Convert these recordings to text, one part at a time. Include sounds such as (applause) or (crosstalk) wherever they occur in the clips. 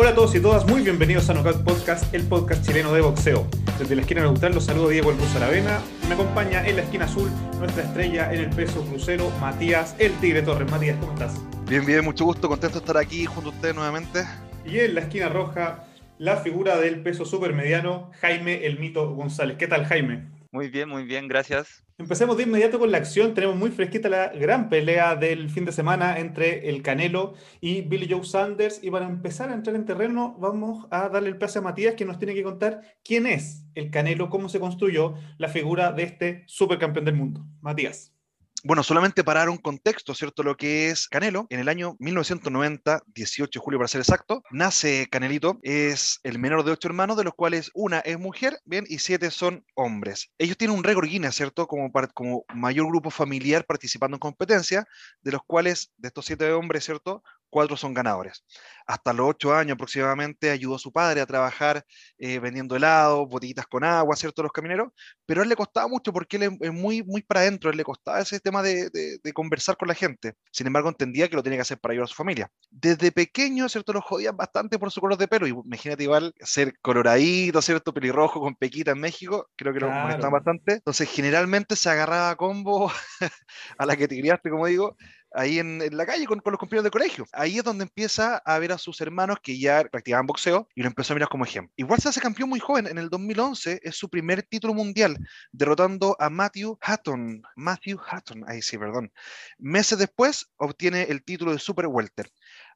Hola a todos y todas, muy bienvenidos a Knockout Podcast, el podcast chileno de boxeo. Desde la esquina neutral los saludo Diego El Ruso Aravena. Me acompaña en la esquina azul nuestra estrella en el peso crucero, Matías El Tigre Torres. Matías, ¿cómo estás? Bien, bien, mucho gusto, contento de estar aquí junto a ustedes nuevamente. Y en la esquina roja, la figura del peso supermediano, Jaime El Mito González. ¿Qué tal, Jaime? Muy bien, muy bien, gracias. Empecemos de inmediato con la acción. Tenemos muy fresquita la gran pelea del fin de semana entre el Canelo y Billy Joe Sanders. Y para empezar a entrar en terreno, vamos a darle el pase a Matías, que nos tiene que contar quién es el Canelo, cómo se construyó la figura de este supercampeón del mundo. Matías. Bueno, solamente para dar un contexto, ¿cierto? Lo que es Canelo, en el año 1990, 18 de julio para ser exacto, nace Canelito, es el menor de ocho hermanos, de los cuales una es mujer, bien, y siete son hombres. Ellos tienen un récord Guinness, ¿cierto? Como, como mayor grupo familiar participando en competencia, de los cuales, de estos siete hombres, ¿cierto? Cuatro son ganadores. Hasta los ocho años aproximadamente ayudó a su padre a trabajar eh, vendiendo helado, botellitas con agua, ¿cierto? Los camineros, pero a él le costaba mucho porque él es muy, muy para adentro, él le costaba ese tema de, de, conversar con la gente. Sin embargo, entendía que lo tenía que hacer para ayudar a su familia. Desde pequeño, ¿cierto? Lo jodían bastante por su color de pelo. Y imagínate igual ser coloradito, ¿cierto? Pelirrojo con pequita en México, creo que lo molestaban bastante. Entonces, generalmente se agarraba a combo (laughs) a la que te criaste, como digo, ahí en, la calle con, los compañeros de colegio. Ahí es donde empieza a ver a sus hermanos que ya practicaban boxeo y lo empezó a mirar como ejemplo. Igual se hace campeón muy joven, en el 2011 es su primer título mundial, derrotando a Matthew Hatton. Matthew Hatton, ahí sí, perdón. Meses después obtiene el título de Super Welter.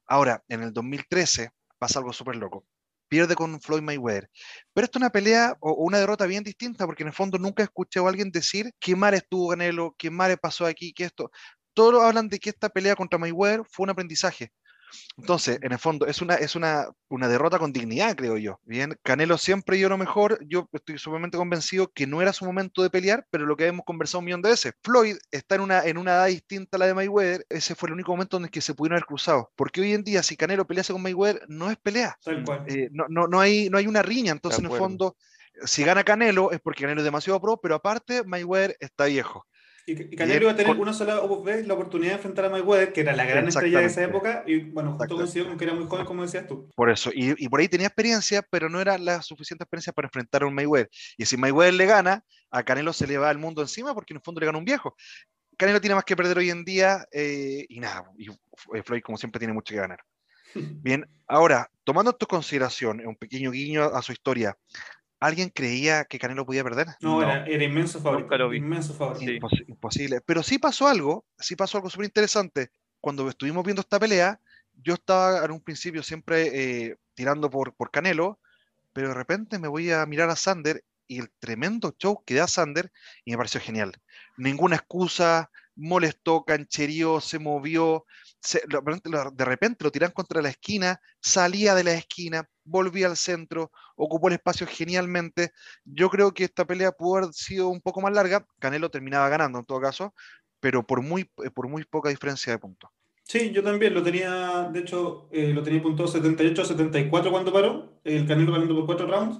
Ahora, en el 2013 pasa algo súper loco pierde con Floyd Mayweather. Pero esto es una pelea o una derrota bien distinta, porque en el fondo nunca he escuchado a alguien decir qué mal estuvo Canelo, qué mal pasó aquí, que esto todos hablan de que esta pelea contra Mayweather fue un aprendizaje. Entonces, en el fondo, es una, es una, una derrota con dignidad, creo yo. Bien, Canelo siempre dio lo mejor. Yo estoy sumamente convencido que no era su momento de pelear, pero lo que hemos conversado un millón de veces. Floyd está en una, en una edad distinta a la de Mayweather. Ese fue el único momento en el que se pudieron haber cruzado. Porque hoy en día, si Canelo pelease con Mayweather, no es pelea. Eh, no, no, no, hay, no hay una riña. Entonces, en el fondo, si gana Canelo es porque Canelo es demasiado pro, pero aparte, Mayweather está viejo. Y, Canelo iba a tener una sola vez la oportunidad de enfrentar a Mayweather, que era la gran estrella de esa época, y bueno, justo coincidió con que era muy joven, como decías tú. Por eso, y, por ahí tenía experiencia, pero no era la suficiente experiencia para enfrentar a un Mayweather. Y si Mayweather le gana, a Canelo se le va el mundo encima, porque en el fondo le gana un viejo. Canelo tiene más que perder hoy en día, eh, y nada, y Floyd, como siempre, tiene mucho que ganar. (laughs) Bien, ahora, tomando esto en consideración, un pequeño guiño a su historia, ¿Alguien creía que Canelo podía perder? No, Era, inmenso favorito. Inmenso favorito. imposible. Pero sí pasó algo, sí pasó algo súper interesante. Cuando estuvimos viendo esta pelea, yo estaba en un principio siempre eh, tirando por, por Canelo, pero de repente me voy a mirar a Sander y el tremendo show que da Sander y me pareció genial. Ninguna excusa, molestó, cancherío, se movió, de repente lo tiran contra la esquina, salía de la esquina, volvía al centro, ocupó el espacio genialmente. Yo creo que esta pelea pudo haber sido un poco más larga, Canelo terminaba ganando en todo caso, pero por muy, eh, por muy poca diferencia de puntos. Sí, yo también lo tenía, de hecho, eh, lo tenía punto 78 74 cuando paró, el Canelo ganando por cuatro rounds.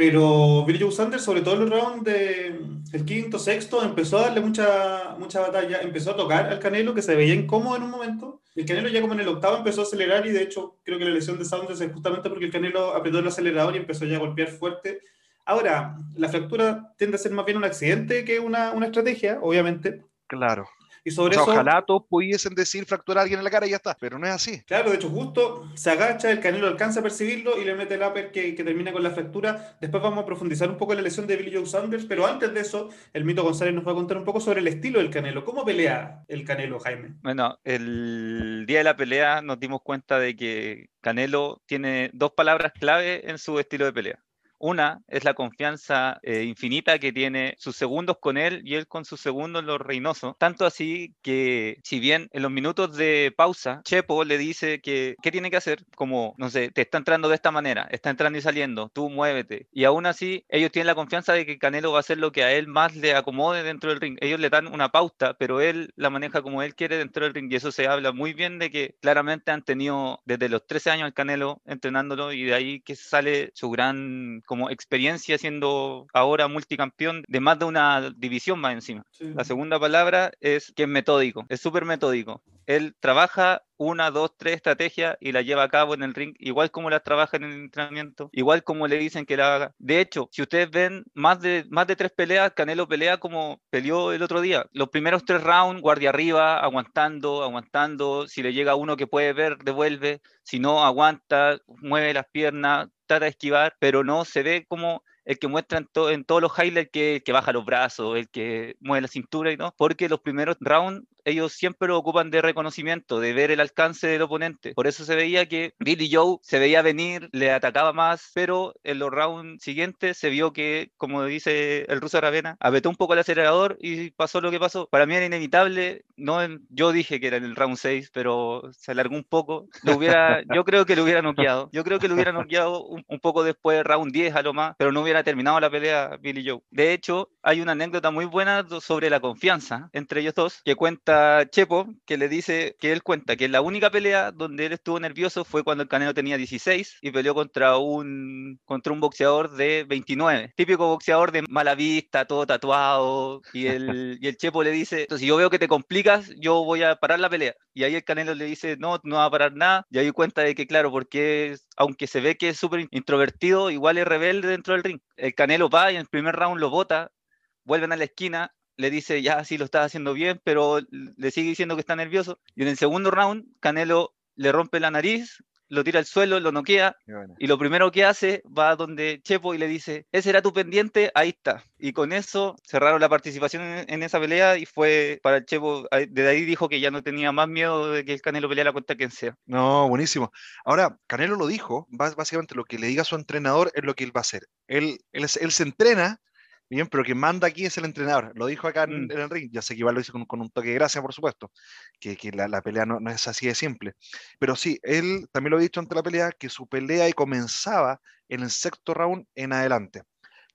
Pero Billy Sanders, sobre todo en los rounds del quinto, sexto, empezó a darle mucha, mucha batalla, empezó a tocar al Canelo, que se veía incómodo en un momento. El Canelo ya como en el octavo empezó a acelerar y de hecho creo que la lesión de Sanders es justamente porque el Canelo apretó el acelerador y empezó ya a golpear fuerte. Ahora, la fractura tiende a ser más bien un accidente que una, una estrategia, obviamente. Claro. Y sobre eso, ojalá todos pudiesen decir fracturar a alguien en la cara y ya está, pero no es así. Claro, de hecho, justo se agacha, el canelo alcanza a percibirlo y le mete el upper que, que termina con la fractura. Después vamos a profundizar un poco en la lesión de Billy Joe Sanders, pero antes de eso, el mito González nos va a contar un poco sobre el estilo del canelo. ¿Cómo pelea el canelo, Jaime? Bueno, el día de la pelea nos dimos cuenta de que Canelo tiene dos palabras clave en su estilo de pelea. Una es la confianza eh, infinita que tiene sus segundos con él y él con sus segundos los Reynoso. Tanto así que, si bien en los minutos de pausa, Chepo le dice que qué tiene que hacer, como, no sé, te está entrando de esta manera, está entrando y saliendo, tú muévete. Y aún así, ellos tienen la confianza de que Canelo va a hacer lo que a él más le acomode dentro del ring. Ellos le dan una pauta, pero él la maneja como él quiere dentro del ring. Y eso se habla muy bien de que claramente han tenido desde los 13 años el Canelo entrenándolo y de ahí que sale su gran como experiencia siendo ahora multicampeón de más de una división más encima. La segunda palabra es que es metódico, es súper metódico. Él trabaja una, dos, tres estrategias y las lleva a cabo en el ring, igual como las trabaja en el entrenamiento, igual como le dicen que la haga. De hecho, si ustedes ven más de, más de tres peleas, Canelo pelea como peleó el otro día. Los primeros tres rounds, guardia arriba, aguantando, aguantando. Si le llega uno que puede ver, devuelve. Si no, aguanta, mueve las piernas, trata de esquivar, pero no se ve como el que muestra en, en todos los highlights que, que baja los brazos, el que mueve la cintura y no, porque los primeros rounds ellos siempre lo ocupan de reconocimiento, de ver el alcance del oponente. Por eso se veía que Billy Joe se veía venir, le atacaba más, pero en los rounds siguientes se vio que, como dice el ruso Ravena, apretó un poco el acelerador y pasó lo que pasó. Para mí era inevitable, no yo dije que era en el round 6, pero se alargó un poco. Lo hubiera, (laughs) yo creo que lo hubiera noqueado. Yo creo que lo hubiera noqueado un, un poco después, round 10 a lo más, pero no hubiera terminado la pelea Billy Joe. De hecho, hay una anécdota muy buena sobre la confianza entre ellos dos que cuenta Chepo, que le dice que él cuenta que la única pelea donde él estuvo nervioso fue cuando el Canelo tenía 16 y peleó contra un, contra un boxeador de 29. Típico boxeador de mala vista, todo tatuado. Y el, y el Chepo le dice: Si yo veo que te complicas, yo voy a parar la pelea. Y ahí el Canelo le dice: No, no va a parar nada. Y ahí cuenta de que, claro, porque aunque se ve que es súper introvertido, igual es rebelde dentro del ring. El Canelo va y en el primer round lo bota, vuelven a la esquina le dice, ya sí lo estás haciendo bien, pero le sigue diciendo que está nervioso. Y en el segundo round, Canelo le rompe la nariz, lo tira al suelo, lo noquea, y lo primero que hace va donde Chepo y le dice, ese era tu pendiente, ahí está. Y con eso cerraron la participación en, esa pelea y fue para el Chepo, desde ahí dijo que ya no tenía más miedo de que el Canelo peleara contra quien sea. No, buenísimo. Ahora, Canelo lo dijo, básicamente lo que le diga a su entrenador es lo que él va a hacer. Él, él, él se entrena Bien, pero quien manda aquí es el entrenador. Lo dijo acá en, mm. el ring. Ya sé que igual lo hizo con, un toque de gracia, por supuesto. Que, que la, la, pelea no, no, es así de simple. Pero sí, él también lo ha dicho ante la pelea que su pelea comenzaba en el sexto round en adelante.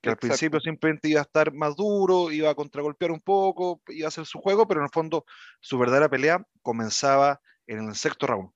Que al principio simplemente iba a estar más duro, iba a contragolpear un poco, iba a hacer su juego, pero en el fondo su verdadera pelea comenzaba en el sexto round.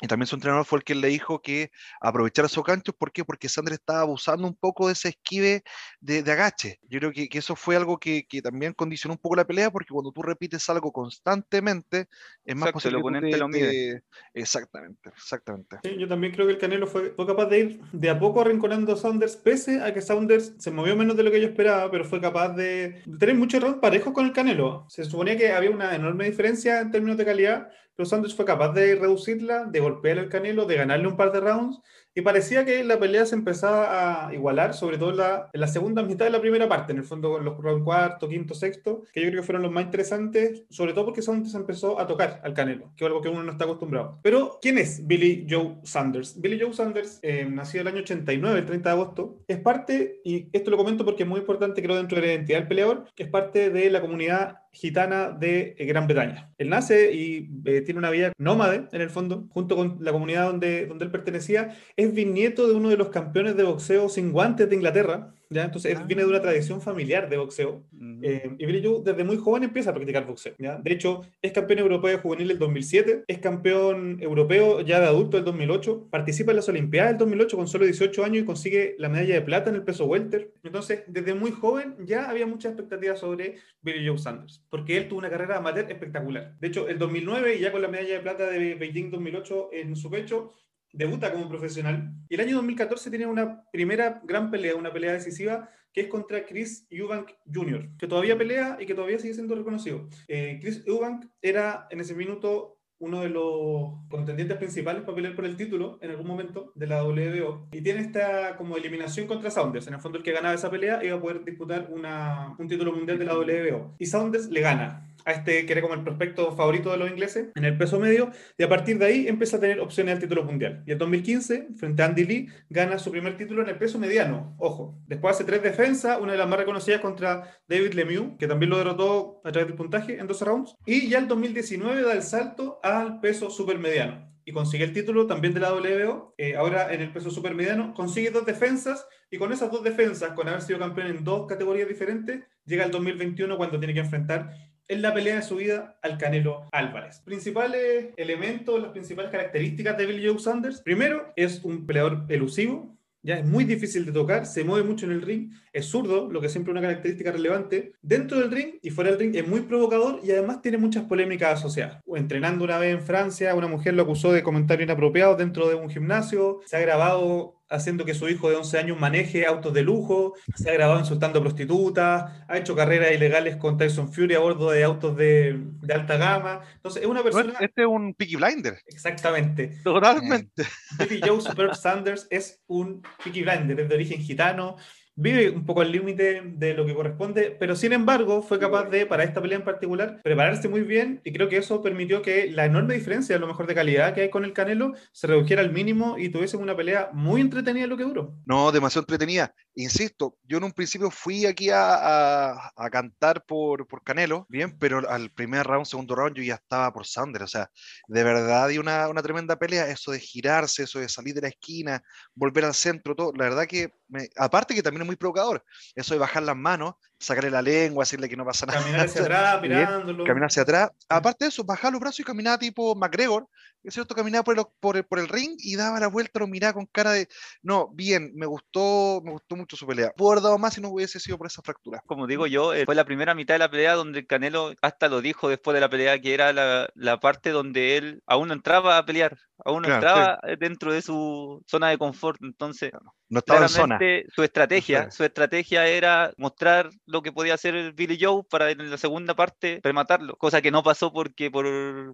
Y también su entrenador fue el que le dijo que aprovechara su ganchos. ¿Por qué? Porque Sanders estaba abusando un poco de ese esquive de, agache. Yo creo que, que, eso fue algo que, que, también condicionó un poco la pelea, porque cuando tú repites algo constantemente, es más posible el oponente lo mide. Exactamente, exactamente. Sí, yo también creo que el Canelo fue, fue, capaz de ir de a poco arrinconando a Saunders, pese a que Saunders se movió menos de lo que yo esperaba, pero fue capaz de, tener muchos rounds parejos con el Canelo. Se suponía que había una enorme diferencia en términos de calidad, pero Saunders fue capaz de reducirla, de golpear el Canelo, de ganarle un par de rounds y parecía que la pelea se empezaba a igualar, sobre todo en la, en la segunda mitad de la primera parte, en el fondo los cuarto, quinto, sexto, que yo creo que fueron los más interesantes, sobre todo porque Saunders empezó a tocar al Canelo, que es algo que uno no está acostumbrado. Pero, ¿quién es Billy Joe Sanders? Billy Joe Sanders, eh, nació el año 89, el 30 de agosto, es parte, y esto lo comento porque es muy importante, creo, dentro de la identidad del peleador, que es parte de la comunidad gitana de eh, Gran Bretaña. Él nace y eh, tiene una vida nómade, en el fondo, junto con la comunidad donde, donde él pertenecía. Es bisnieto de uno de los campeones de boxeo sin guantes de Inglaterra, ¿ya? Entonces ah. viene de una tradición familiar de boxeo. Eh, y Billy Joe desde muy joven empieza a practicar boxeo. ¿ya? De hecho, es campeón europeo de juvenil del 2007, es campeón europeo ya de adulto del 2008, participa en las Olimpiadas del 2008 con solo 18 años y consigue la medalla de plata en el peso welter. Entonces, desde muy joven ya había muchas expectativas sobre Billy Joe Sanders, porque él tuvo una carrera amateur espectacular. De hecho, el 2009, ya con la medalla de plata de Beijing 2008 en su pecho, debuta como profesional. Y el año 2014 tiene una primera gran pelea, una pelea decisiva, que es contra Chris Eubank Jr., que todavía pelea y que todavía sigue siendo reconocido. Eh, Chris Eubank era en ese minuto uno de los contendientes principales para pelear por el título en algún momento de la WBO y tiene esta como eliminación contra Saunders. En el fondo el que ganaba esa pelea iba a poder disputar una, un título mundial de la WBO. Y Saunders le gana a este que era como el prospecto favorito de los ingleses en el peso medio y a partir de ahí empieza a tener opciones al título mundial. Y en 2015, frente a Andy Lee, gana su primer título en el peso mediano, ojo. Después hace tres defensas, una de las más reconocidas contra David Lemieux, que también lo derrotó a través del puntaje en 12 rounds. Y ya en 2019 da el salto al peso supermediano y consigue el título también de la WBO. Eh, ahora en el peso supermediano consigue dos defensas y con esas dos defensas, con haber sido campeón en dos categorías diferentes, llega el 2021 cuando tiene que enfrentar en la pelea de su vida al Canelo Álvarez. Principales elementos, las principales características de Billy Joe Sanders. Primero, es un peleador elusivo, ya es muy difícil de tocar, se mueve mucho en el ring, es zurdo, lo que siempre es una característica relevante. Dentro del ring y fuera del ring es muy provocador y además tiene muchas polémicas asociadas. Entrenando una vez en Francia, una mujer lo acusó de comentarios inapropiados dentro de un gimnasio, se ha grabado haciendo que su hijo de 11 años maneje autos de lujo, se ha grabado insultando a prostitutas, ha hecho carreras ilegales con Tyson Fury a bordo de autos de, de alta gama. Entonces, es una persona... Este es un Peaky Blinder. Exactamente. Totalmente. Billy Joe Super Sanders es un Peaky Blinder, es de origen gitano, vive un poco al límite de lo que corresponde, pero sin embargo fue capaz de, para esta pelea en particular, prepararse muy bien y creo que eso permitió que la enorme diferencia, a lo mejor de calidad que hay con el Canelo, se redujera al mínimo y tuviese una pelea muy entretenida en lo que duró. No, demasiado entretenida. Insisto, yo en un principio fui aquí a, a, cantar por, por, Canelo, bien, pero al primer round, segundo round, yo ya estaba por Sanders. O sea, de verdad, y una, una tremenda pelea. Eso de girarse, eso de salir de la esquina, volver al centro, todo. La verdad que, me, aparte que también muy provocador, eso de bajar las manos, sacarle la lengua, decirle que no pasa nada. Caminar hacia (laughs) atrás, mirándolo. Caminar hacia atrás. Aparte de eso, bajar los brazos y caminar tipo McGregor, es cierto, caminaba por el, por, el, por el ring y daba la vuelta, lo miraba con cara de, no, bien, me gustó, me gustó mucho su pelea. Pudo haber dado más si no hubiese sido por esa fractura. Como digo yo, eh, fue la primera mitad de la pelea donde Canelo hasta lo dijo después de la pelea, que era la, la parte donde él aún no entraba a pelear, aún no claro, entraba sí. dentro de su zona de confort, entonces... No estaba en zona. Su estrategia, su estrategia era mostrar lo que podía hacer Billy Joe para en la segunda parte rematarlo, cosa que no pasó porque por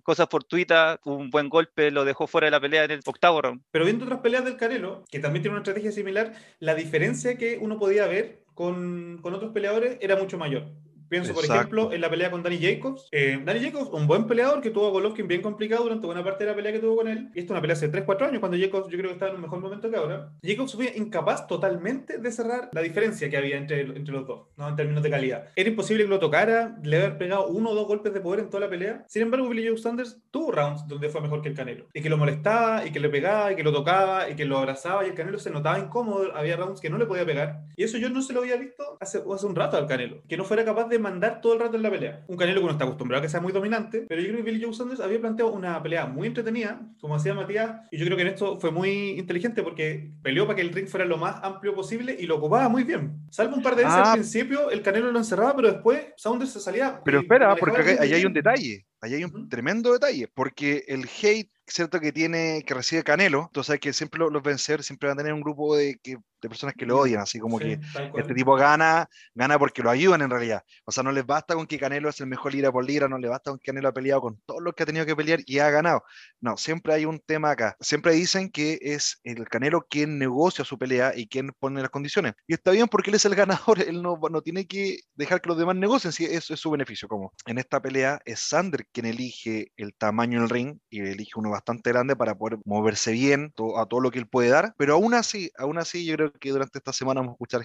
cosas fortuitas, un buen golpe lo dejó fuera de la pelea en el octavo round. Pero viendo otras peleas del Canelo, que también tiene una estrategia similar, la diferencia que uno podía ver con, con otros peleadores era mucho mayor. Pienso, por Exacto. ejemplo, en la pelea con Danny Jacobs. Eh, Danny Jacobs, un buen peleador que tuvo a Golovkin bien complicado durante buena parte de la pelea que tuvo con él. Y esto es una pelea hace 3-4 años, cuando Jacobs yo creo que estaba en un mejor momento que ahora. Jacobs fue incapaz totalmente de cerrar la diferencia que había entre, entre los dos, ¿no? en términos de calidad. Era imposible que lo tocara, le haber pegado uno o dos golpes de poder en toda la pelea. Sin embargo, Billy Joe Sanders tuvo rounds donde fue mejor que el Canelo. Y que lo molestaba, y que le pegaba, y que lo tocaba, y que lo abrazaba, y el Canelo se notaba incómodo. Había rounds que no le podía pegar. Y eso yo no se lo había visto hace, hace un rato al Canelo. Que no fuera capaz de mandar todo el rato en la pelea. Un Canelo que no está acostumbrado a que sea muy dominante, pero yo creo que Billy Joe Sanders había planteado una pelea muy entretenida, como hacía Matías, y yo creo que en esto fue muy inteligente porque peleó para que el ring fuera lo más amplio posible y lo ocupaba muy bien. Salvo un par de veces Ah. al principio, el Canelo lo encerraba, pero después Saunders se salía. Pero espera, porque acá- ahí hay un detalle, ahí hay un tremendo detalle, porque el hate, cierto que tiene, que recibe Canelo, tú sabes que siempre los, los vencedores siempre van a tener un grupo de, que, de personas que lo odian, así como Sí, que este tipo gana, gana porque lo ayudan en realidad. O sea, no les basta con que Canelo es el mejor libra por libra, no les basta con que Canelo ha peleado con todos los que ha tenido que pelear y ha ganado. No, siempre hay un tema acá. Siempre dicen que es el Canelo quien negocia su pelea y quien pone las condiciones. Y está bien porque él es el ganador, (laughs) él no, no tiene que dejar que los demás negocien, si eso es su beneficio. Como en esta pelea es Sander quien elige el tamaño del ring y elige uno bastante grande para poder moverse bien a todo lo que él puede dar. Pero aún así, aún así, yo creo que durante esta semana vamos a escuchar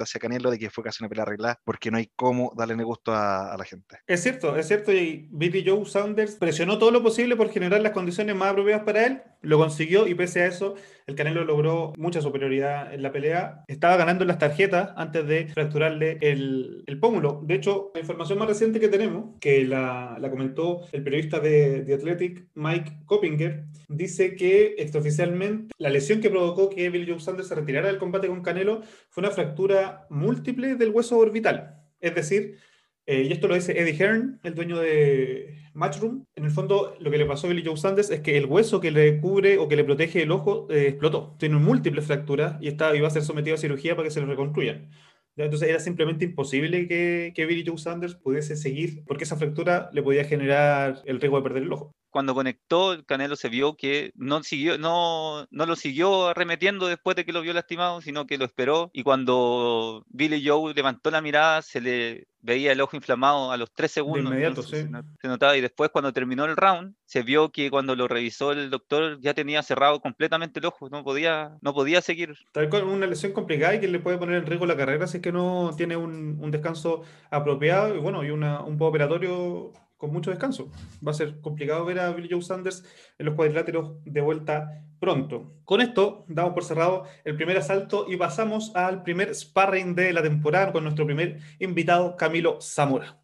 hacia Canelo de que fue casi una pelea arreglada porque no hay cómo darle gusto a, a la gente. Es cierto, es cierto, y Billy Joe Saunders presionó todo lo posible por generar las condiciones más apropiadas para él, lo consiguió y pese a eso, el Canelo logró mucha superioridad en la pelea. Estaba ganando las tarjetas antes de fracturarle el, el pómulo. De hecho, la información más reciente que tenemos, que la, la comentó el periodista de The Athletic, Mike Coppinger, dice que extraoficialmente la lesión que provocó que Billy Joe Saunders se retirara del combate con Canelo fue una fractura múltiple del hueso orbital. Es decir, eh, y esto lo dice Eddie Hearn, el dueño de Matchroom. En el fondo, lo que le pasó a Billy Joe Sanders es que el hueso que le cubre o que le protege el ojo eh, explotó. Tiene múltiples fracturas y está, iba a ser sometido a cirugía para que se lo reconstruyan. ¿Ya? Entonces era simplemente imposible que, que Billy Joe Sanders pudiese seguir porque esa fractura le podía generar el riesgo de perder el ojo. Cuando conectó, el Canelo se vio que no, siguió, no, no lo siguió arremetiendo después de que lo vio lastimado, sino que lo esperó. Y cuando Billy Joe levantó la mirada, se le veía el ojo inflamado a los tres segundos. inmediato, entonces sí. se, not- se notaba. Y después, cuando terminó el round, se vio que cuando lo revisó el doctor ya tenía cerrado completamente el ojo, no podía, no podía seguir. Tal cual, una lesión complicada y que le puede poner en riesgo la carrera si es que no tiene un, un descanso apropiado y bueno, y una, un operatorio con mucho descanso. Va a ser complicado ver a Billy Joe Sanders en los cuadriláteros de vuelta pronto. Con esto damos por cerrado el primer asalto y pasamos al primer sparring de la temporada con nuestro primer invitado, Camilo Zamora.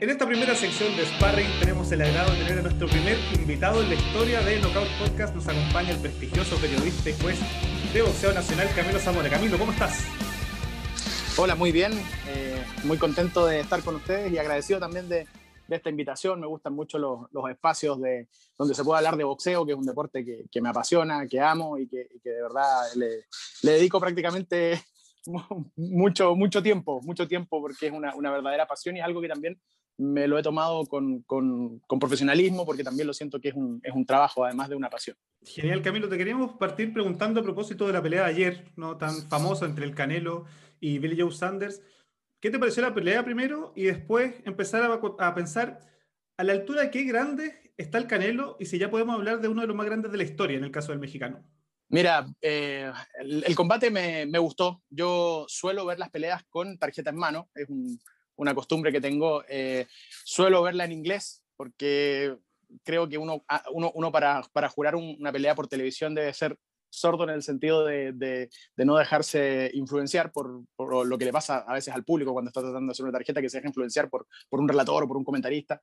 En esta primera sección de Sparring tenemos el agrado de tener a nuestro primer invitado en la historia de Knockout Podcast. Nos acompaña el prestigioso periodista y juez de boxeo nacional Camilo Zamora. Camilo, ¿cómo estás? Hola, muy bien. Eh, muy contento de estar con ustedes y agradecido también de, esta invitación. Me gustan mucho los, espacios de, donde se puede hablar de boxeo, que es un deporte que, me apasiona, que amo y que, de verdad le, dedico prácticamente (laughs) mucho, mucho tiempo, mucho tiempo porque es una, verdadera pasión y es algo que también me lo he tomado con, con, profesionalismo porque también lo siento que es un, es un, trabajo, además de una pasión. Genial, Camilo. Te queríamos partir preguntando a propósito de la pelea de ayer, ¿no? tan famosa entre el Canelo y Billy Joe Sanders. ¿Qué te pareció la pelea primero y después empezar a, pensar a la altura de qué grande está el Canelo y si ya podemos hablar de uno de los más grandes de la historia en el caso del mexicano? Mira, eh, el, combate me, gustó. Yo suelo ver las peleas con tarjeta en mano. Es un, una costumbre que tengo. Eh, suelo verla en inglés porque creo que uno, para, jurar una pelea por televisión debe ser sordo en el sentido de, de, no dejarse influenciar por, por, lo que le pasa a veces al público cuando está tratando de hacer una tarjeta que se deja influenciar por, por un relator o por un comentarista.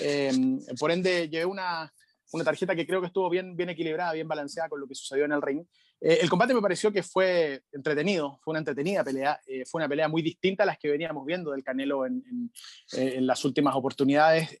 Eh, por ende, llevé una, una tarjeta que creo que estuvo bien, bien equilibrada, bien balanceada con lo que sucedió en el ring. Eh, el combate me pareció que fue entretenido, fue una entretenida pelea, eh, fue una pelea muy distinta a las que veníamos viendo del Canelo en, en, eh, las últimas oportunidades.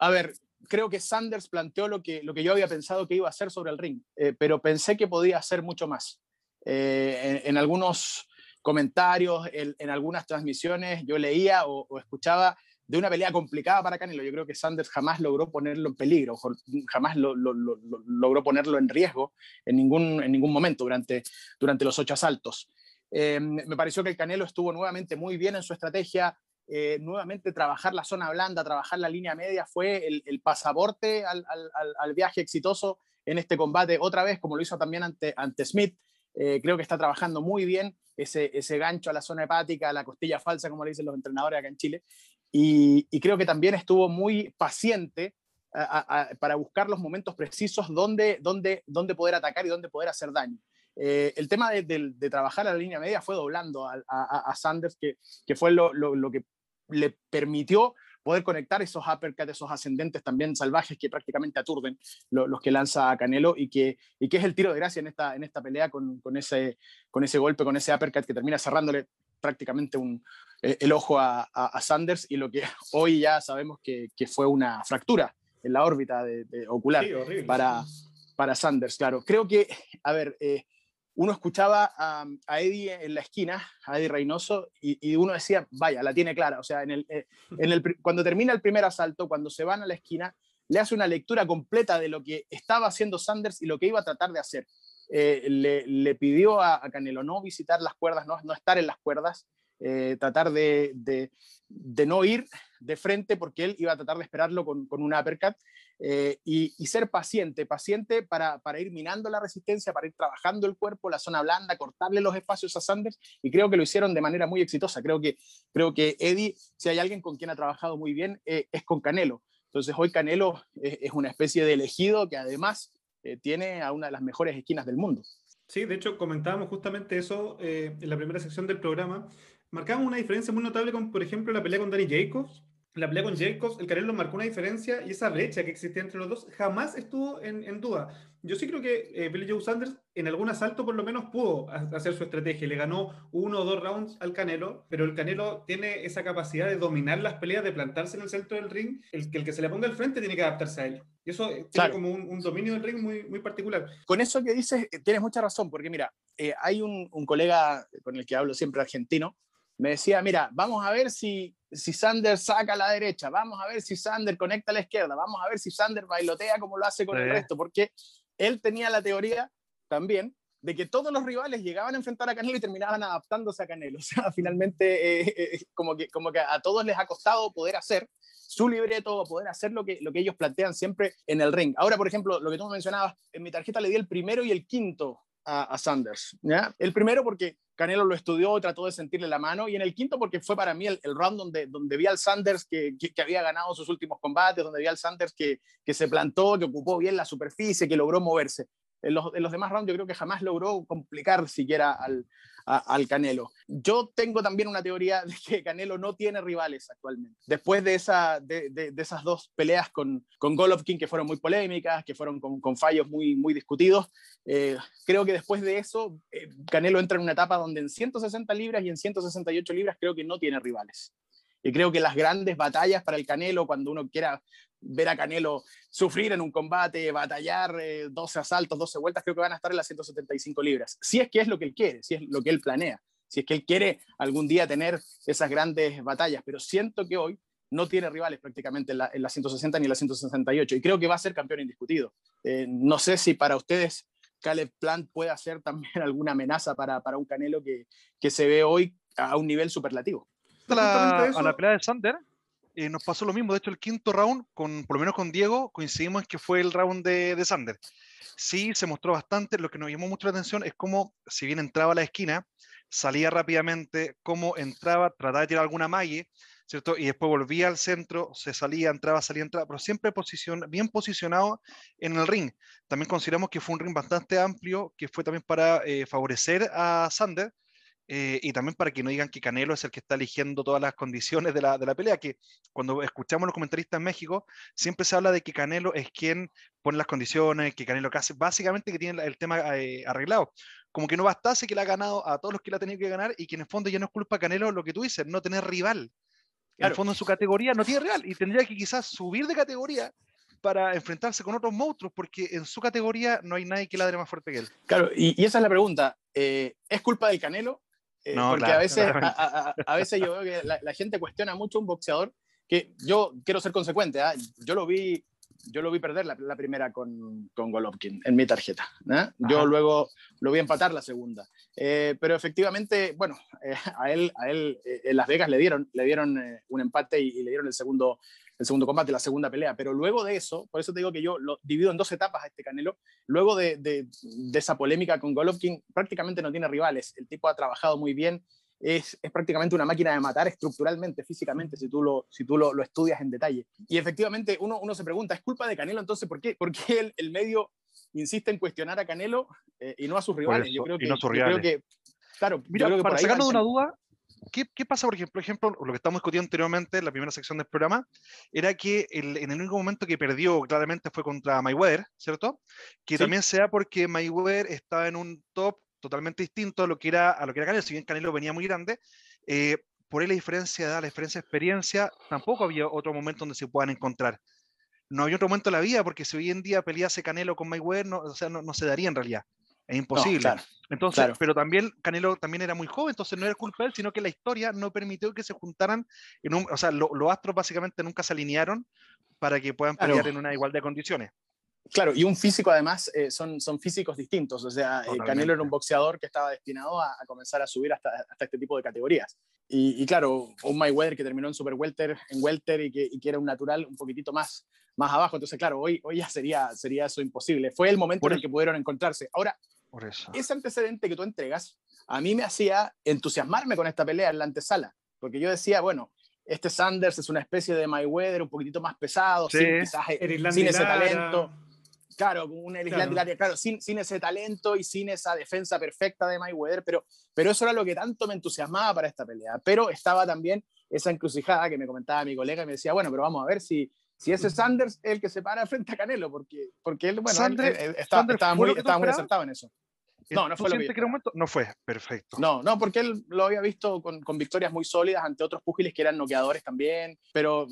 a ver, creo que Sanders planteó lo que, lo que yo había pensado que iba a hacer sobre el ring, pero pensé que podía hacer mucho más. En, en, algunos comentarios, en, algunas transmisiones, yo leía o, o escuchaba de una pelea complicada para Canelo. Yo creo que Sanders jamás logró ponerlo en peligro, jamás lo, logró ponerlo en riesgo en ningún, en ningún momento durante, durante los ocho asaltos. Eh, me pareció que el Canelo estuvo nuevamente muy bien en su estrategia. Eh, nuevamente trabajar la zona blanda, trabajar la línea media fue el, pasaporte al, al, viaje exitoso en este combate, otra vez como lo hizo también ante, ante Smith. Eh, creo que está trabajando muy bien ese, ese gancho a la zona hepática, a la costilla falsa, como le dicen los entrenadores acá en Chile. Y, creo que también estuvo muy paciente para buscar los momentos precisos donde, donde, donde poder atacar y donde poder hacer daño. Eh, el tema de, de, trabajar a la línea media fue doblando a, a, Sanders, que, que fue lo, lo, lo, que le permitió poder conectar esos uppercuts, esos ascendentes también salvajes que prácticamente aturden los que lanza Canelo y que, y que es el tiro de gracia en esta, en esta pelea con, con, ese, con ese golpe, con ese uppercut que termina cerrándole prácticamente un, eh, el ojo a, Sanders y lo que (laughs) hoy ya sabemos que, que fue una fractura en la órbita de, ocular para, para Sanders, claro. Creo que, a ver, eh, uno escuchaba a, Eddie en la esquina, a Eddie Reynoso, y, uno decía, vaya, la tiene clara. O sea, en el, eh, cuando termina el primer asalto, cuando se van a la esquina, le hace una lectura completa de lo que estaba haciendo Sanders y lo que iba a tratar de hacer. le, le, pidió a, a, Canelo no visitar las cuerdas, no, estar en las cuerdas, eh, tratar de, de, no ir de frente porque él iba a tratar de esperarlo con, con un uppercut eh, y, ser paciente, paciente para, para, ir minando la resistencia, para ir trabajando el cuerpo, la zona blanda, cortarle los espacios a Sanders y creo que lo hicieron de manera muy exitosa. Creo que, creo que Eddie, si hay alguien con quien ha trabajado muy bien, eh, es con Canelo. Entonces hoy Canelo es, una especie de elegido que además tiene a una de las mejores esquinas del mundo. Sí, de hecho comentábamos justamente eso en la primera sección del programa, marcamos una diferencia muy notable con, por ejemplo, la pelea con Danny Jacobs. La pelea con Jacobs, el Canelo marcó una diferencia y esa brecha que existía entre los dos jamás estuvo en, en duda. Yo sí creo que eh, Billy Joe Sanders en algún asalto por lo menos pudo hacer su estrategia. Le ganó uno o dos rounds al Canelo, pero el Canelo tiene esa capacidad de dominar las peleas, de plantarse en el centro del ring. El, el que se le ponga al frente tiene que adaptarse a él. Y eso eh, tiene como un, dominio del ring muy, muy particular. Con eso que dices, eh, tienes mucha razón, porque mira, hay un, un colega con el que hablo siempre argentino, me decía, mira, vamos a ver si, si Sander saca a la derecha, vamos a ver si Sander conecta a la izquierda, vamos a ver si Sander bailotea como lo hace con el resto, porque él tenía la teoría también de que todos los rivales llegaban a enfrentar a Canelo y terminaban adaptándose a Canelo. (laughs) O sea, finalmente, eh, eh, como, que, como que a todos les ha costado poder hacer su libreto, poder hacer lo que, lo que ellos plantean siempre en el ring. Ahora, por ejemplo, lo que tú mencionabas, en mi tarjeta le di el primero y el quinto a, Sanders. ¿ya? El primero porque Canelo lo estudió, trató de sentirle la mano, y en el quinto porque fue para mí el, round donde, donde vi al Sanders que, que, había ganado sus últimos combates, donde vi al Sanders que, que se plantó, que ocupó bien la superficie, que logró moverse. En los, en los demás rounds yo creo que jamás logró complicar siquiera al, al Canelo. Yo tengo también una teoría de que Canelo no tiene rivales actualmente. Después de, esa, de, de, esas dos peleas con, con Golovkin que fueron muy polémicas, que fueron con, con fallos muy, muy discutidos, eh, creo que después de eso eh, Canelo entra en una etapa donde en 160 libras y en 168 libras creo que no tiene rivales. Y creo que las grandes batallas para el Canelo, cuando uno quiera ver a Canelo sufrir en un combate, batallar 12 eh, asaltos, 12 vueltas, creo que van a estar en las 175 libras. Si es que es lo que él quiere, si es lo que él planea, si es que él quiere algún día tener esas grandes batallas, pero siento que hoy no tiene rivales prácticamente en la, 160 ni en la 168 y creo que va a ser campeón indiscutido. Eh, no sé si para ustedes Caleb Plant puede ser también (laughs) alguna amenaza para, para un Canelo que, que se ve hoy a un nivel superlativo. La, a la pelea de Sander, eh, nos pasó lo mismo. De hecho, el quinto round, con, por lo menos con Diego, coincidimos en que fue el round de, de Sander. Sí, se mostró bastante. Lo que nos llamó mucho la atención es cómo, si bien entraba a la esquina, salía rápidamente, cómo entraba, trataba de tirar alguna malle, ¿cierto? Y después volvía al centro, se salía, entraba, salía, entraba, pero siempre posición, bien posicionado en el ring. También consideramos que fue un ring bastante amplio, que fue también para eh, favorecer a Sander, eh, y también para que no digan que Canelo es el que está eligiendo todas las condiciones de la, de la, pelea, que cuando escuchamos a los comentaristas en México, siempre se habla de que Canelo es quien pone las condiciones, que Canelo casi, básicamente que tiene el tema eh, arreglado. Como que no bastase que le ha ganado a todos los que le ha tenido que ganar y que en el fondo ya no es culpa Canelo lo que tú dices, no tener rival. En el fondo en su categoría no tiene rival y tendría que quizás subir de categoría para enfrentarse con otros monstruos, porque en su categoría no hay nadie que ladre más fuerte que él. Claro, y, y esa es la pregunta. Eh, ¿Es culpa del Canelo eh, porque a, veces, a, veces yo veo que la, gente cuestiona mucho un boxeador que yo quiero ser consecuente. ¿ah? Yo lo vi yo lo vi perder la, primera con, con, Golovkin en mi tarjeta. ¿eh? Yo luego lo vi empatar la segunda. Eh, pero efectivamente, bueno, a él, a él en Las Vegas le dieron, le dieron un empate y, le dieron el segundo, el segundo combate, la segunda pelea. Pero luego de eso, por eso te digo que yo lo divido en dos etapas a este Canelo. Luego de, de, esa polémica con Golovkin, prácticamente no tiene rivales. El tipo ha trabajado muy bien. Es, es, prácticamente una máquina de matar estructuralmente, físicamente, si tú lo, si tú lo, lo estudias en detalle. Y efectivamente uno, uno, se pregunta, ¿es culpa de Canelo entonces? ¿Por qué, por qué el, el, medio insiste en cuestionar a Canelo eh, y no a sus rivales? yo creo que, no creo que claro, Mira, yo creo que para sacarnos de una duda, ¿Qué, ¿qué, pasa, por ejemplo, ejemplo, lo que estamos discutiendo anteriormente en la primera sección del programa, era que el, en el único momento que perdió claramente fue contra Mayweather, ¿cierto? Que sí. también sea porque Mayweather estaba en un top totalmente distinto a lo que era, a lo que era Canelo, si bien Canelo venía muy grande, eh, por ahí la diferencia de edad, la diferencia de experiencia, tampoco había otro momento donde se puedan encontrar. No había otro momento en la vida, porque si hoy en día pelease Canelo con Mayweather, no, o sea, no, no se daría en realidad. Es imposible. No, claro, entonces, claro. pero también Canelo también era muy joven, entonces no era culpa de él, sino que la historia no permitió que se juntaran, en un, o sea, los lo astros básicamente nunca se alinearon para que puedan pelear claro. en una igualdad de condiciones. Claro, y un físico además eh, son, son físicos distintos, o sea, eh, Canelo era un boxeador que estaba destinado a, a comenzar a subir hasta, hasta, este tipo de categorías. Y, y, claro, un Mayweather que terminó en Super Welter, en Welter y que, y que era un natural un poquitito más, más abajo, entonces claro, hoy, hoy ya sería, sería eso imposible. Fue el momento Por en el que pudieron encontrarse. Ahora, por eso. Ese antecedente que tú entregas, a mí me hacía entusiasmarme con esta pelea en la antesala, porque yo decía, bueno, este Sanders es una especie de Mayweather un poquitito más pesado, sí. sin, quizás, sin ese talento. Claro, un claro. claro, sin, sin, ese talento y sin esa defensa perfecta de Mayweather, pero, pero eso era lo que tanto me entusiasmaba para esta pelea. Pero estaba también esa encrucijada que me comentaba mi colega y me decía, bueno, pero vamos a ver si, si ese Sanders es el que se para frente a Canelo, porque, porque él, bueno, Sanders, él, él, está, Sanders estaba, muy, estaba muy acertado en eso. No, no fue lo que, que momento? No fue, perfecto. No, no, porque él lo había visto con, con, victorias muy sólidas ante otros púgiles que eran noqueadores también, pero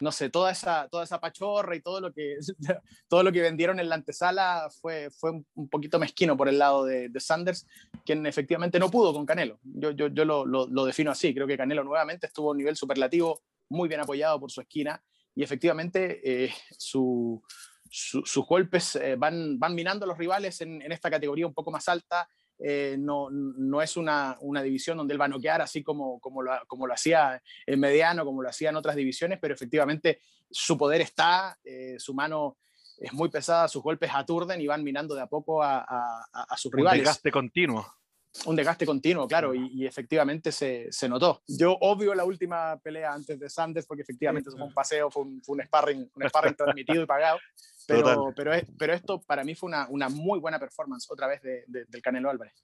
no sé, toda esa, toda esa pachorra y todo lo que, (laughs) todo lo que vendieron en la antesala fue, fue un poquito mezquino por el lado de, de Sanders, quien efectivamente no pudo con Canelo. Yo, yo, yo lo, lo, lo defino así, creo que Canelo nuevamente estuvo a un nivel superlativo, muy bien apoyado por su esquina y efectivamente eh, su, su, sus golpes eh, van, van minando a los rivales en, en, esta categoría un poco más alta. Eh, no, no, es una, una, división donde él va a noquear así como, como, lo, como lo hacía en mediano, como lo hacía en otras divisiones, pero efectivamente su poder está, eh, su mano es muy pesada, sus golpes aturden y van minando de a poco a, a, a sus un rivales. desgaste continuo. Un desgaste continuo, claro, y, efectivamente se, se, notó. Yo obvio la última pelea antes de Sanders porque efectivamente fue un paseo, fue un, fue un sparring, un sparring (laughs) transmitido y pagado, pero, pero, pero, esto para mí fue una, una muy buena performance otra vez de, del Canelo Álvarez.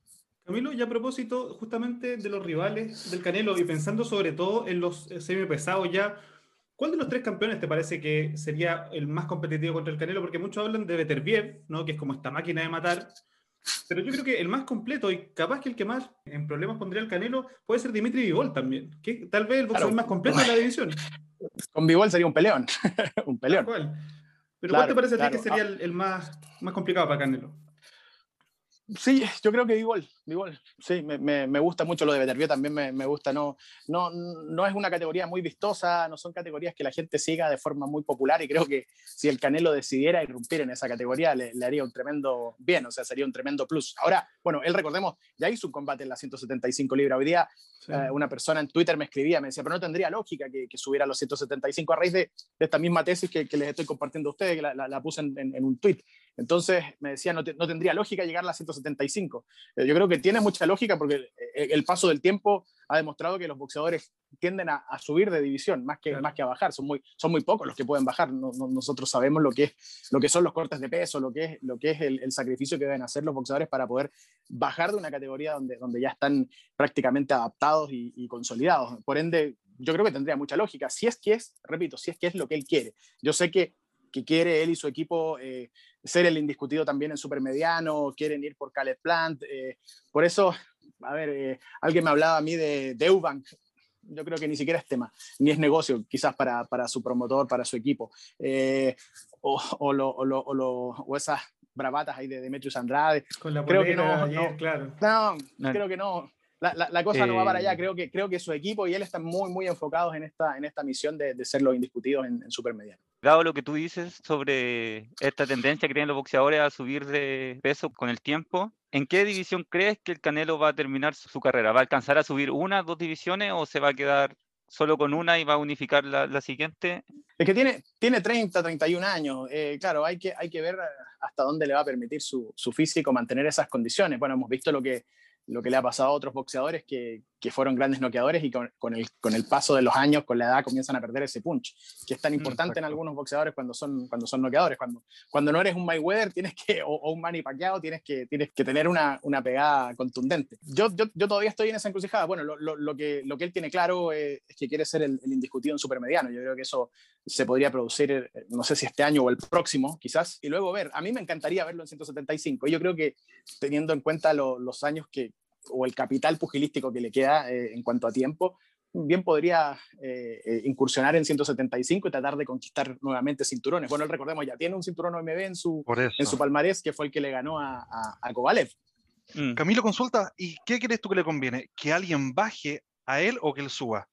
Camilo, ya a propósito justamente de los rivales del Canelo y pensando sobre todo en los semipesados ya, ¿cuál de los tres campeones te parece que sería el más competitivo contra el Canelo? Porque muchos hablan de Beterbiev, ¿no? que es como esta máquina de matar, pero yo creo que el más completo y capaz que el que más en problemas pondría el Canelo puede ser Dimitri Vivol también, que tal vez el boxeador más completo de la división. Con Vivol sería un peleón, (laughs) un peleón. Pero ¿cuál te parece a ti que sería el, el, más, más complicado para Canelo? Sí, yo creo que igual, igual. Sí, me, me, gusta mucho lo de Beterbiev, también me, me, gusta. No, no, no es una categoría muy vistosa, no son categorías que la gente siga de forma muy popular y creo que si el Canelo decidiera irrumpir en esa categoría le, le haría un tremendo bien, o sea, sería un tremendo plus. Ahora, bueno, él recordemos, ya hizo un combate en la 175 libras. Hoy día eh, una persona en Twitter me escribía, me decía, pero no tendría lógica que, que subiera a los 175 a raíz de, esta misma tesis que, les estoy compartiendo a ustedes, que la, la, puse en, en, en un tweet. Entonces me decía, no, no, tendría lógica llegar a las 175. Eh, yo creo que tiene mucha lógica porque el, paso del tiempo ha demostrado que los boxeadores tienden a, subir de división más que, más que a bajar. Son muy, son muy pocos los que pueden bajar. nosotros sabemos lo que, es, lo que son los cortes de peso, lo que es, lo que es el, sacrificio que deben hacer los boxeadores para poder bajar de una categoría donde, donde ya están prácticamente adaptados y, consolidados. Por ende, yo creo que tendría mucha lógica. Si es que es, repito, si es que es lo que él quiere. Yo sé que que quiere él y su equipo eh, ser el indiscutido también en supermediano, quieren ir por Caleb Plant. Eh, por eso, a ver, eh, alguien me hablaba a mí de, de Eubank. Yo creo que ni siquiera es tema, ni es negocio, quizás para, para su promotor, para su equipo. o, o, lo, o, lo, o, esas bravatas ahí de Demetrius Andrade. Con la creo que no, no, claro. no, creo que no la, la, cosa no va para allá. Eh. Creo que, creo que su equipo y él están muy, muy enfocados en esta, en esta misión de, de ser los indiscutidos en, en supermediano. Dado lo que tú dices sobre esta tendencia que tienen los boxeadores a subir de peso con el tiempo, ¿en qué división crees que el Canelo va a terminar su carrera? ¿Va a alcanzar a subir una, dos divisiones o se va a quedar solo con una y va a unificar la, la siguiente? Es que tiene, tiene 30, 31 años. Eh, claro, hay que, hay que ver hasta dónde le va a permitir su, su físico mantener esas condiciones. Bueno, hemos visto lo que lo que le ha pasado a otros boxeadores que, que fueron grandes noqueadores y con, con, el, con, el, paso de los años, con la edad, comienzan a perder ese punch, que es tan mm, importante en algunos boxeadores cuando son, cuando son noqueadores. Cuando, cuando no eres un Mayweather tienes que, o, un Manny Pacquiao, tienes que, tienes que tener una, una pegada contundente. Yo, yo, yo, todavía estoy en esa encrucijada. Bueno, lo, lo, lo, que, lo que él tiene claro es, que quiere ser el, el, indiscutido en supermediano. Yo creo que eso se podría producir, eh, no sé si este año o el próximo, quizás, y luego ver. A mí me encantaría verlo en 175. Yo creo que teniendo en cuenta los años que, o el capital pugilístico que le queda eh, en cuanto a tiempo, bien podría eh, eh, incursionar en 175 y tratar de conquistar nuevamente cinturones. Bueno, recordemos, ya tiene un cinturón OMB en su, en su palmarés, que fue el que le ganó a, a, a Kovalev. Mm. Camilo, consulta, ¿y qué crees tú que le conviene? ¿Que alguien baje a él o que él suba?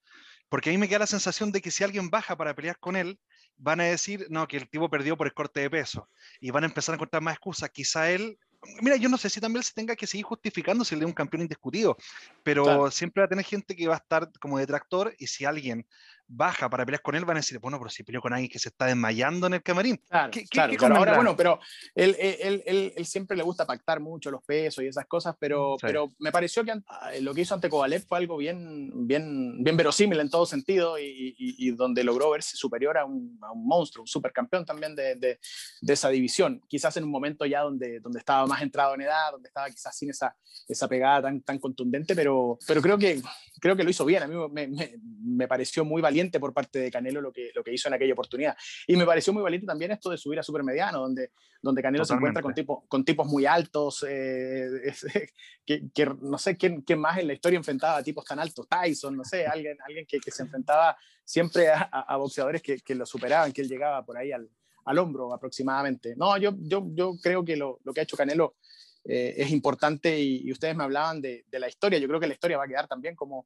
Porque a mí me queda la sensación de que si alguien baja para pelear con él, van a decir, no, que el tipo perdió por el corte de peso. Y van a empezar a encontrar más excusas. Quizá él mira, yo no sé si también se tenga que seguir justificando si él es un campeón indiscutido, pero siempre va a tener gente que va a estar como detractor y si alguien baja para pelear con él, van a decir, bueno, pero si peleó con alguien que se está desmayando en el camarín. Claro, ¿Qué, claro, Ahora, bueno, pero él, él, él, él, siempre le gusta pactar mucho los pesos y esas cosas, pero, pero me pareció que ah, lo que hizo ante Kovalev fue algo bien, bien, bien verosímil en todo sentido y, y, y donde logró verse superior a un, a un, monstruo, un supercampeón también de, de, de, esa división. Quizás en un momento ya donde, donde estaba más entrado en edad, donde estaba quizás sin esa, esa pegada tan, tan contundente, pero, pero creo, que, creo que lo hizo bien. A mí me, me, me pareció muy valiente por parte de Canelo lo que, lo que hizo en aquella oportunidad. Y me pareció muy valiente también esto de subir a supermediano, donde, donde Canelo se encuentra con, tipo, con tipos muy altos, eh, (laughs) que, que, no sé ¿quién, quién, más en la historia enfrentaba a tipos tan altos, Tyson, no sé, (laughs) alguien, alguien que, que se enfrentaba siempre a, a boxeadores que, que, lo superaban, que él llegaba por ahí al, al hombro aproximadamente. No, yo, yo, yo creo que lo, lo que ha hecho Canelo eh, es importante y, y, ustedes me hablaban de, de, la historia. Yo creo que la historia va a quedar también como,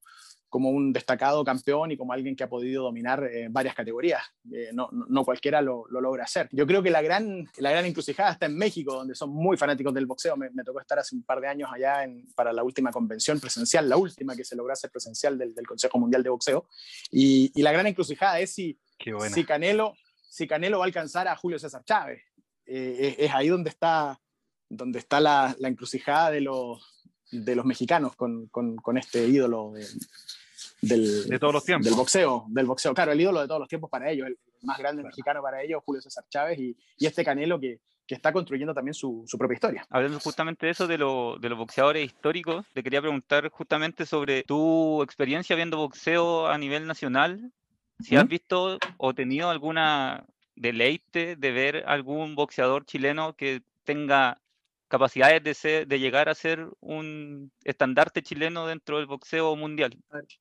como un destacado campeón y como alguien que ha podido dominar eh, varias categorías. Eh, no, no, cualquiera lo, lo, logra hacer. Yo creo que la gran, la gran encrucijada está en México, donde son muy fanáticos del boxeo. Me, me tocó estar hace un par de años allá en, para la última convención presencial, la última que se logró hacer presencial del, del Consejo Mundial de Boxeo. Y, y, la gran encrucijada es si, si, Canelo, si Canelo va a alcanzar a Julio César Chávez. Eh, es, ahí donde está, donde está la, la encrucijada de los de los mexicanos con, con, con este ídolo del, de todos los tiempos. del boxeo, del boxeo. Claro, el ídolo de todos los tiempos para ellos, el más grande mexicano para ellos, Julio César Chávez, y, y este Canelo que, que está construyendo también su, su, propia historia. Hablando justamente de eso, de, lo, de, los boxeadores históricos, te quería preguntar justamente sobre tu experiencia viendo boxeo a nivel nacional. Si ¿Mm? has visto o tenido alguna deleite de ver algún boxeador chileno que tenga capacidades de, ser, de llegar a ser un estandarte chileno dentro del boxeo mundial.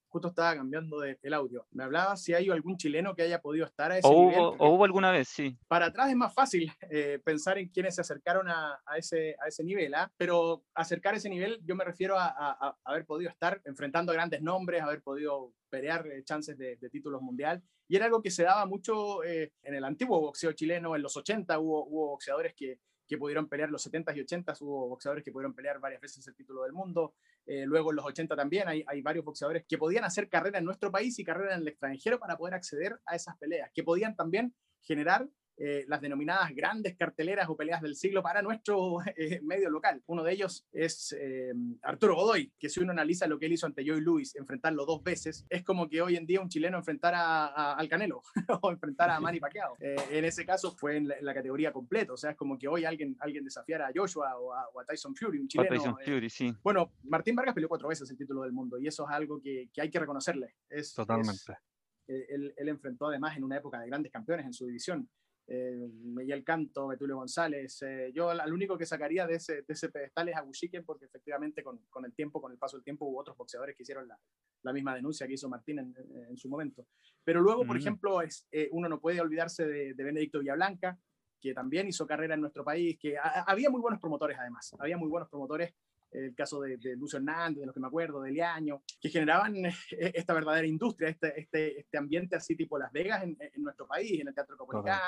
Justo estaba cambiando de, el audio. Me hablaba si hay algún chileno que haya podido estar a ese o nivel. Hubo, o hubo alguna vez, sí. Para atrás es más fácil (laughs) eh, pensar en quienes se acercaron a, a, ese, a ese nivel, ¿eh? pero acercar ese nivel yo me refiero a, a, a, haber podido estar enfrentando grandes nombres, haber podido pelear eh, chances de, de, títulos mundial. Y era algo que se daba mucho eh, en el antiguo boxeo chileno, en los 80 hubo, hubo boxeadores que que pudieron pelear los 70s y 80s, hubo boxeadores que pudieron pelear varias veces el título del mundo, eh, luego en los 80 también hay, varios boxeadores que podían hacer carrera en nuestro país y carrera en el extranjero para poder acceder a esas peleas, que podían también generar eh, las denominadas grandes carteleras o peleas del siglo para nuestro (laughs) eh, medio local. Uno de ellos es eh, Arturo Godoy, que si uno analiza lo que él hizo ante Joey Lewis, enfrentarlo dos veces, es como que hoy en día un chileno enfrentara a, a, al Canelo (laughs) o enfrentar a Manny Pacquiao. En ese caso fue en la, en la, categoría completa, o sea, es como que hoy alguien, alguien desafiara a Joshua o a, o a Tyson Fury, un chileno. Tyson Fury, sí. Bueno, Martín Vargas peleó cuatro veces el título del mundo y eso es algo que, que hay que reconocerle. Es, Totalmente. Es, él, él, enfrentó además en una época de grandes campeones en su división eh, Miguel Canto, Betulio González. Eh, yo al único que sacaría de ese, de ese pedestal es a Bushiken, porque efectivamente con, con, el tiempo, con el paso del tiempo, hubo otros boxeadores que hicieron la, la misma denuncia que hizo Martín en, en su momento. Pero luego, por mm. ejemplo, es, eh, uno no puede olvidarse de, de, Benedicto Villablanca, que también hizo carrera en nuestro país, que a, había muy buenos promotores además, había muy buenos promotores el caso de, de, Lucio Hernández, de los que me acuerdo, de Liaño, que generaban (laughs) esta verdadera industria, este, este, este ambiente así tipo Las Vegas en, en nuestro país, en el Teatro Copolicán,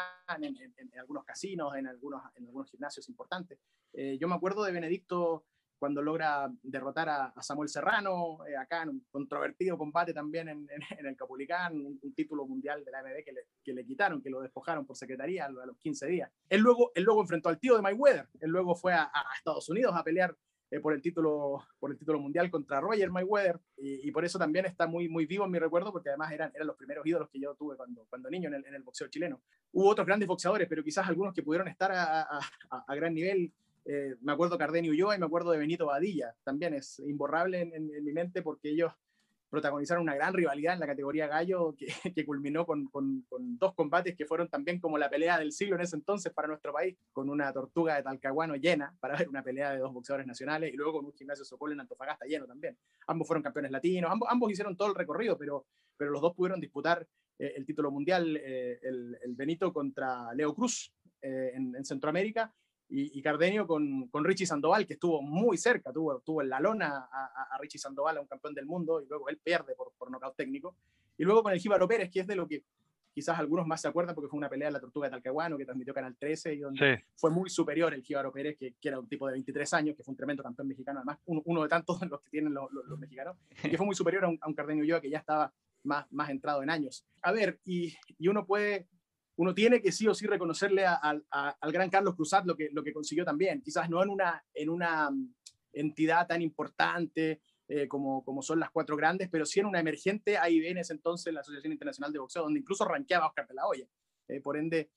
en, en, en, algunos casinos, en algunos, en algunos gimnasios importantes. Eh, yo me acuerdo de Benedicto cuando logra derrotar a, a Samuel Serrano, eh, acá en un controvertido combate también en, el Capulicán, un, un, título mundial de la AMB que le, que le, quitaron, que lo despojaron por secretaría a, a, los 15 días. Él luego, él luego enfrentó al tío de Mayweather, él luego fue a, a Estados Unidos a pelear eh, por, el título, por el título mundial contra Roger Mayweather y, por eso también está muy, muy vivo en mi recuerdo porque además eran, eran los primeros ídolos que yo tuve cuando, cuando niño en el, boxeo chileno. Hubo otros grandes boxeadores, pero quizás algunos que pudieron estar a, gran nivel. Eh, me acuerdo Cardenio Ulloa y me acuerdo de Benito Badilla, también es imborrable en, en mi mente porque ellos protagonizaron una gran rivalidad en la categoría gallo que, (laughs) que culminó con, con, dos combates que fueron también como la pelea del siglo en ese entonces para nuestro país, con una tortuga de Talcahuano llena para ver una pelea de dos boxeadores nacionales y luego con un gimnasio Sokol en Antofagasta lleno también. Ambos fueron campeones latinos, ambos, ambos hicieron todo el recorrido, pero, pero los dos pudieron disputar eh, el título mundial, eh, el, el, Benito contra Leo Cruz eh, en Centroamérica y, y Cardenio con, con, Richie Sandoval, que estuvo muy cerca, tuvo, tuvo en la lona a, a, Richie Sandoval, a un campeón del mundo, y luego él pierde por, por nocaut técnico. Y luego con el Jíbaro Pérez, que es de lo que quizás algunos más se acuerdan, porque fue una pelea de la Tortuga de Talcahuano que transmitió Canal 13, y donde sí. fue muy superior el Jíbaro Pérez, que, que, era un tipo de 23 años, que fue un tremendo campeón mexicano, además uno, uno de tantos (laughs) los que tienen los, los, los mexicanos, y que fue muy superior a un, a un Cardenio Ulloa que ya estaba más, más entrado en años. A ver, y, y uno puede uno tiene que sí o sí reconocerle a, al gran Carlos Cruzat lo que, lo que consiguió también. Quizás no en una, en una mm, entidad tan importante eh, como, como son las cuatro grandes, pero sí en una emergente AIB en ese entonces, la Asociación Internacional de Boxeo, donde incluso ranqueaba Oscar de la Hoya. Eh, por ende,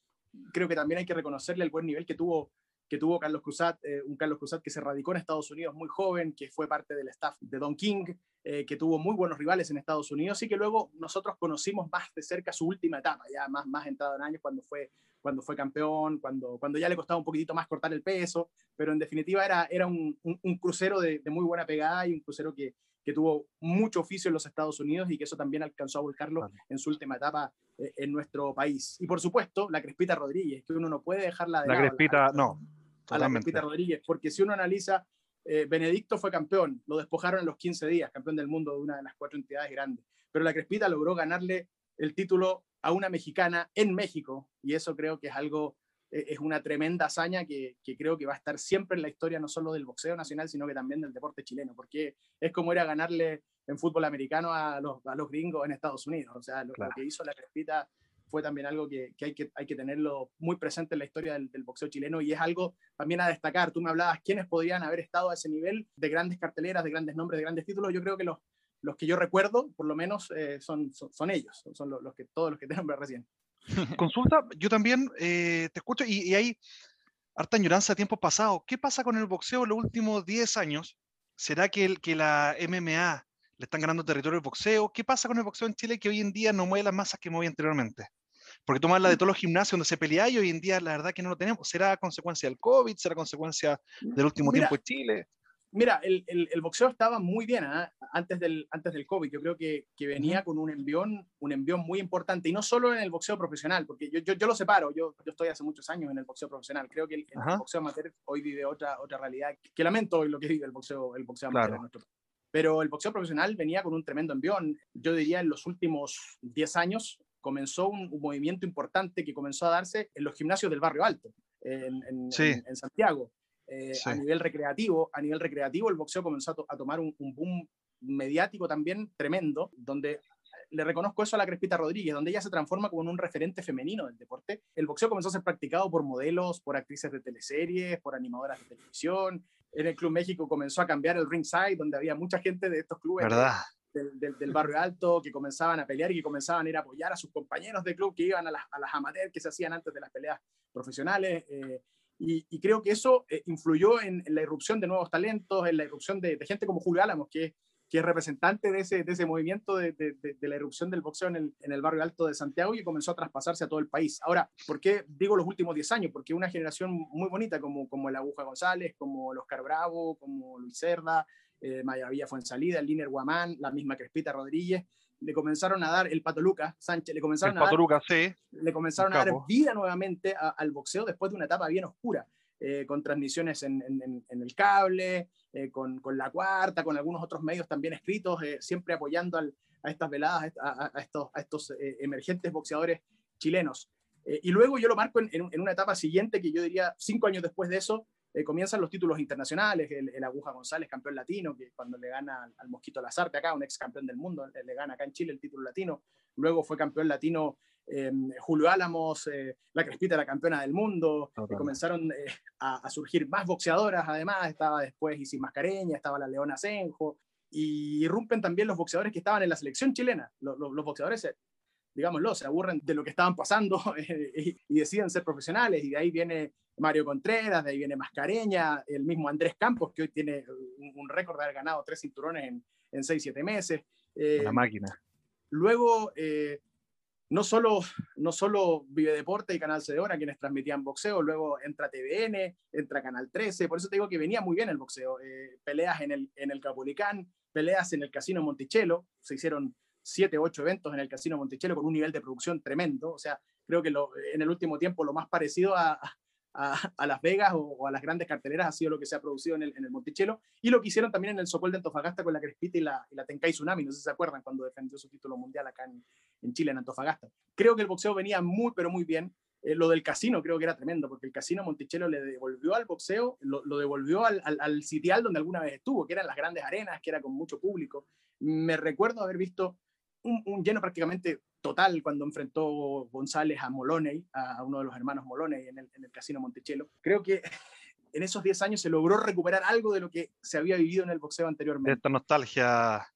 creo que también hay que reconocerle el buen nivel que tuvo que tuvo Carlos Cruzat, eh, un Carlos Cruzat que se radicó en Estados Unidos muy joven, que fue parte del staff de Don King, eh, que tuvo muy buenos rivales en Estados Unidos y que luego nosotros conocimos más de cerca su última etapa, ya más, más entrado en años cuando fue, cuando fue campeón, cuando, cuando ya le costaba un poquitito más cortar el peso, pero en definitiva era, era un, un, un crucero de, de, muy buena pegada y un crucero que, que tuvo mucho oficio en los Estados Unidos y que eso también alcanzó a volcarlo vale. en su última etapa eh, en nuestro país. Y por supuesto, la Crespita Rodríguez, que uno no puede dejarla de La lado, Crespita, la, no a la Pepita Rodríguez, porque si uno analiza, eh, Benedicto fue campeón, lo despojaron en los 15 días, campeón del mundo de una de las cuatro entidades grandes, pero la Crespita logró ganarle el título a una mexicana en México, y eso creo que es algo, eh, es una tremenda hazaña que, que, creo que va a estar siempre en la historia, no solo del boxeo nacional, sino que también del deporte chileno, porque es como era ganarle en fútbol americano a los, a los gringos en Estados Unidos, o sea, lo, claro. lo que hizo la Crespita fue también algo que, hay que tenerlo muy presente en la historia del, boxeo chileno y es algo también a destacar. Tú me hablabas quiénes podrían haber estado a ese nivel de grandes carteleras, de grandes nombres, de grandes títulos. Yo creo que los, que yo recuerdo, por lo menos, eh, son, ellos, son los, que, todos los que te nombré recién. (laughs) Consulta, yo también eh, te escucho y, hay harta añoranza de tiempos pasados. ¿Qué pasa con el boxeo en los últimos 10 años? ¿Será que, que la MMA le están ganando territorio al boxeo? ¿Qué pasa con el boxeo en Chile que hoy en día no mueve las masas que movía anteriormente? Porque tú me hablas de todos los gimnasios donde se pelea y hoy en día la verdad que no lo tenemos. ¿Será consecuencia del COVID? ¿Será consecuencia del último tiempo en Chile? Mira, el, el, boxeo estaba muy bien ¿ah? antes, del, antes del COVID. Yo creo que, que venía con un envión, un envión muy importante, y no solo en el boxeo profesional, porque yo, yo, yo lo separo, yo, yo, estoy hace muchos años en el boxeo profesional. Creo que el, boxeo amateur hoy vive otra, otra realidad, que lamento hoy lo que vive el boxeo, el boxeo amateur en nuestro país. Pero el boxeo profesional venía con un tremendo envión. Yo diría en los últimos 10 años comenzó un, movimiento importante que comenzó a darse en los gimnasios del barrio alto, en, en, en Santiago eh, a nivel recreativo. A nivel recreativo, el boxeo comenzó a, tomar un, boom mediático también tremendo, donde le reconozco eso a la Crespita Rodríguez, donde ella se transforma como en un referente femenino del deporte. El boxeo comenzó a ser practicado por modelos, por actrices de teleseries, por animadoras de televisión. En el Club México comenzó a cambiar el ringside, donde había mucha gente de estos clubes del, barrio alto que comenzaban a pelear y que comenzaban a ir a apoyar a sus compañeros de club que iban a las, a las amateurs que se hacían antes de las peleas profesionales. Eh, y, creo que eso eh, influyó en, la irrupción de nuevos talentos, en la irrupción de, gente como Julio Álamos, que, que es representante de ese, de ese movimiento de, de, la irrupción del boxeo en el, en el, barrio alto de Santiago y comenzó a traspasarse a todo el país. Ahora, ¿por qué digo los últimos 10 años? Porque una generación muy bonita como, como el Aguja González, como el Oscar Bravo, como Luis Cerda, eh, Mayavilla Fuensalida, el Liner Guamán, la misma Crespita Rodríguez, le comenzaron a dar el Pato Lucas Sánchez, le comenzaron, a, dar, sí. le comenzaron a dar vida nuevamente al boxeo después de una etapa bien oscura, eh, con transmisiones en, en, el cable, eh, con, con, La Cuarta, con algunos otros medios también escritos, eh, siempre apoyando al, a estas veladas, a, a estos, a estos emergentes boxeadores chilenos. y luego yo lo marco en, una etapa siguiente, que yo diría cinco años después de eso, eh, comienzan los títulos internacionales, el, Aguja González, campeón latino, que cuando le gana al, Mosquito Lazarte acá, un ex campeón del mundo, le, gana acá en Chile el título latino, luego fue campeón latino em, Julio Álamos, eh, la Crespita la campeona del mundo, comenzaron eh, a, surgir más boxeadoras además, estaba después Isis Mascareña, estaba la Leona Senjo, y irrumpen también los boxeadores que estaban en la selección chilena, los, los boxeadores digámoslo, se aburren de lo que estaban pasando (laughs) y, deciden ser profesionales. Y de ahí viene Mario Contreras, de ahí viene Mascareña, el mismo Andrés Campos, que hoy tiene un, récord de haber ganado tres cinturones en, en 6-7 meses. Eh, máquina. Luego, eh, no, solo, no solo Vive Deporte y Canal Cedora, quienes transmitían boxeo, luego entra TVN, entra Canal 13, por eso te digo que venía muy bien el boxeo. Eh, peleas en el, en el Capulicán, peleas en el Casino Monticello, se hicieron siete, ocho eventos en el Casino Monticello con un nivel de producción tremendo. O sea, creo que lo, en el último tiempo lo más parecido a, a, Las Vegas o, a las grandes carteleras ha sido lo que se ha producido en el, en el Monticello y lo que hicieron también en el Sopol de Antofagasta con la Crespita y la, y la Tencay Tsunami. No sé si se acuerdan cuando defendió su título mundial acá en, Chile, en Antofagasta. Creo que el boxeo venía muy, pero muy bien. Eh, lo del casino creo que era tremendo, porque el casino Monticello le devolvió al boxeo, lo, lo devolvió al, al, al, sitial donde alguna vez estuvo, que eran las grandes arenas, que era con mucho público. Me recuerdo haber visto un, lleno prácticamente total cuando enfrentó González a Moloney, a uno de los hermanos Moloney en el, en el Casino Monticello. Creo que (laughs) en esos 10 años se logró recuperar algo de lo que se había vivido en el boxeo anteriormente. Esta nostalgia.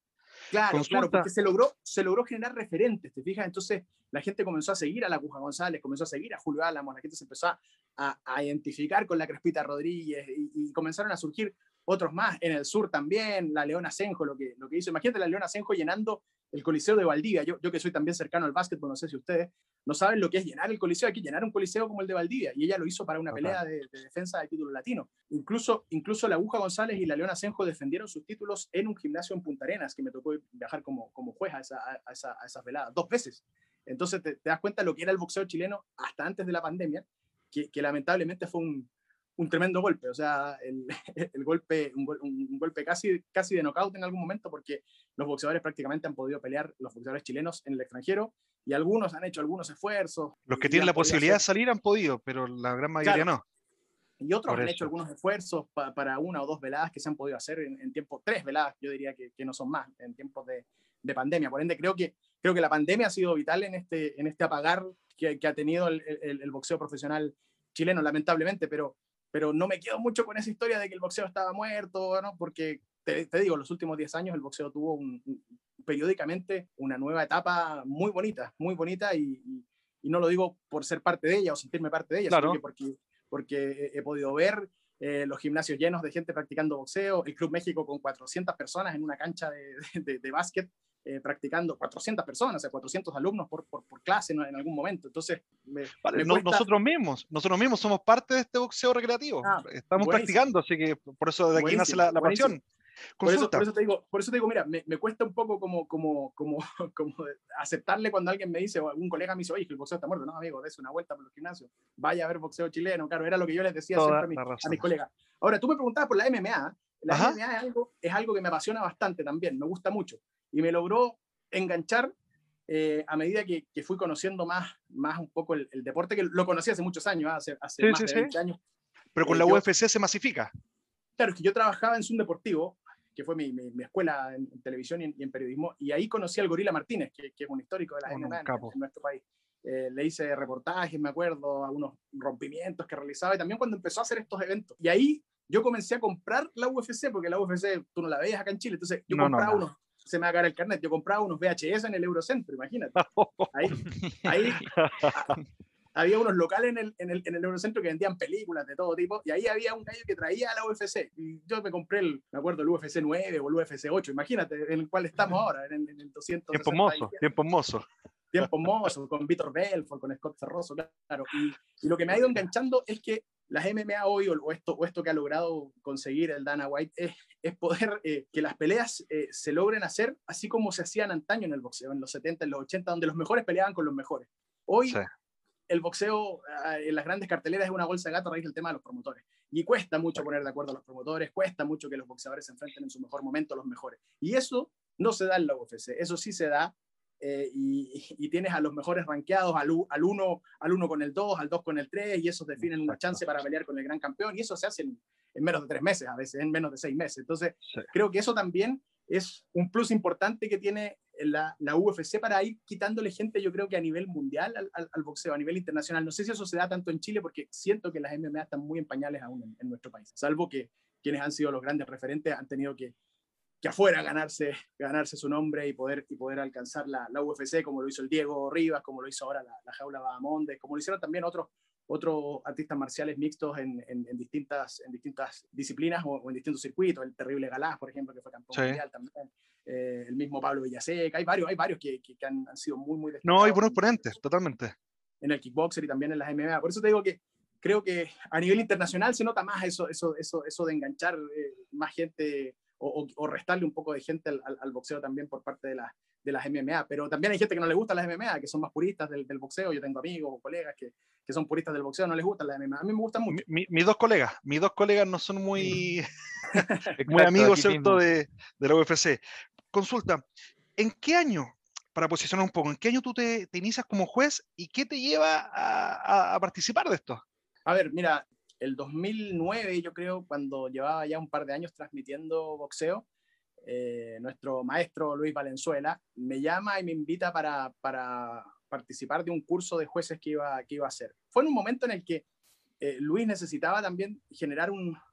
Claro, claro, porque se logró, se logró generar referentes, ¿te fijas? Entonces la gente comenzó a seguir a la Cuja González, comenzó a seguir a Julio Álamos, la gente se empezó a, a identificar con la Crespita Rodríguez y, y, comenzaron a surgir otros más, en el sur también, la Leona Senjo, lo que, lo que hizo. Imagínate la Leona Senjo llenando el Coliseo de Valdivia. Yo, yo que soy también cercano al básquetbol, no sé si ustedes no saben lo que es llenar el Coliseo. Hay que llenar un Coliseo como el de Valdivia. Y ella lo hizo para una pelea de, defensa del título latino. Incluso, incluso la Aguja González y la Leona Senjo defendieron sus títulos en un gimnasio en Punta Arenas, que me tocó viajar como, como juez a, esa, a, esa, a esas veladas, dos veces. Entonces te, das cuenta de lo que era el boxeo chileno hasta antes de la pandemia, que, que lamentablemente fue un, un tremendo golpe, o sea, el, (laughs) el golpe, un, un, golpe casi, casi de knockout en algún momento, porque los boxeadores prácticamente han podido pelear, los boxeadores chilenos en el extranjero, y algunos han hecho algunos esfuerzos. Los que tienen la posibilidad de salir han podido, pero la gran mayoría no. Y otros han hecho algunos esfuerzos para una o dos veladas que se han podido hacer en, tiempo, tres veladas, yo diría que, que, no son más, en tiempos de, de pandemia. Por ende, creo que, creo que la pandemia ha sido vital en este, en este apagar que, ha tenido el, el, boxeo profesional chileno, lamentablemente, pero, pero no me quedo mucho con esa historia de que el boxeo estaba muerto, ¿no? porque te, te digo, los últimos 10 años el boxeo tuvo un, periódicamente una nueva etapa muy bonita, muy bonita y, y, no lo digo por ser parte de ella o sentirme parte de ella, sino porque, porque he podido ver eh, los gimnasios llenos de gente practicando boxeo, el Club México con 400 personas en una cancha de, de, de básquet eh, practicando 400 personas, o sea, 400 alumnos por, por, por clase en, en, algún momento. Entonces, me, vale, me nosotros mismos, nosotros mismos somos parte de este boxeo recreativo. Ah, Estamos buenísimo. practicando, así que por eso de aquí nace la, la pasión. Por eso, por eso, te digo, por eso te digo, mira, me, me, cuesta un poco como, como, como, (laughs) como aceptarle cuando alguien me dice, o algún colega me dice, oye, que el boxeo está muerto. No, amigo, des una vuelta por los gimnasios. Vaya a ver boxeo chileno. Claro, era lo que yo les decía Toda siempre a, mi, a mis colegas. Ahora, tú me preguntabas por la MMA. La Ajá. MMA es algo, es algo que me apasiona bastante también, me gusta mucho. Y me logró enganchar eh, a medida que, que, fui conociendo más, más un poco el, el, deporte, que lo conocí hace muchos años, hace, hace sí, más sí, de 20 sí. años. Pero con eh, la UFC yo, se masifica. Claro, es que yo trabajaba en Zoom Deportivo, que fue mi, mi, mi escuela en, en televisión y en, y en, periodismo, y ahí conocí al Gorila Martínez, que, que es un histórico de la MMA en, en, nuestro país. Eh, le hice reportajes, me acuerdo, algunos rompimientos que realizaba, y también cuando empezó a hacer estos eventos. Y ahí yo comencé a comprar la UFC, porque la UFC tú no la veías acá en Chile, entonces yo no, compraba no, no. unos se me va a caer el carnet. Yo compraba unos VHS en el Eurocentro, imagínate. (laughs) Ahí, ahí a, había unos locales en el, en, el, en el Eurocentro que vendían películas de todo tipo, y ahí había un gallo que traía a la UFC. Y yo me compré, el, me acuerdo, el UFC 9 o el UFC 8, imagínate, en el cual estamos ahora, en, en el 200. Tiempo mozo, tiempo mozo. Tiempo mozo, con Víctor Belfort, con Scott Ferroso, claro. Y, y lo que me ha ido enganchando es que las MMA hoy o esto, o esto que ha logrado conseguir el Dana White es, es poder eh, que las peleas eh, se logren hacer así como se hacían antaño en el boxeo, en los 70, en los 80, donde los mejores peleaban con los mejores. Hoy sí. el boxeo ah, en las grandes carteleras es una bolsa de gato a raíz del tema de los promotores. Y cuesta mucho poner de acuerdo a los promotores, cuesta mucho que los boxeadores se enfrenten en su mejor momento a los mejores. Y eso no se da en la UFC, eso sí se da eh, y, y, tienes a los mejores rankeados, al, al, uno, al uno con el 2, al 2 con el 3, y esos definen una chance para pelear con el gran campeón, y eso se hace en, en menos de tres meses, a veces en menos de seis meses. Entonces, sí. creo que eso también es un plus importante que tiene la, la, UFC para ir quitándole gente, yo creo que a nivel mundial al, al, al, boxeo, a nivel internacional. No sé si eso se da tanto en Chile, porque siento que las MMA están muy en pañales aún en, en nuestro país, salvo que quienes han sido los grandes referentes han tenido que que afuera ganarse, ganarse su nombre y poder, y poder alcanzar la, la UFC, como lo hizo el Diego Rivas, como lo hizo ahora la, la Jaula Bahamonde, como lo hicieron también otros, otros artistas marciales mixtos en, en, en, distintas, en distintas disciplinas o, o, en distintos circuitos, el terrible Galás, por ejemplo, que fue campeón sí. mundial también, eh, el mismo Pablo Villaseca, hay varios, hay varios que, que, que han, han, sido muy, muy No, hay buenos ponentes, totalmente. En el kickboxer y también en las MMA, por eso te digo que creo que a nivel internacional se nota más eso, eso, eso, eso de enganchar eh, más gente o, o, restarle un poco de gente al, al, al, boxeo también por parte de, la, de las MMA. Pero también hay gente que no le gusta las MMA, que son más puristas del, del boxeo. Yo tengo amigos o colegas que, que, son puristas del boxeo, no les gustan las MMA. A mí me gustan mucho. Mi, mis dos colegas, mis dos colegas no son muy, (laughs) (laughs) muy amigos, ¿cierto?, de, de, la UFC. Consulta, ¿en qué año, para posicionar un poco, en qué año tú te, te inicias como juez y qué te lleva a, a, a participar de esto? A ver, mira, el 2009, yo creo, cuando llevaba ya un par de años transmitiendo boxeo, eh, nuestro maestro Luis Valenzuela me llama y me invita para, participar de un curso de jueces que iba, que iba a hacer. Fue en un momento en el que eh, Luis necesitaba también generar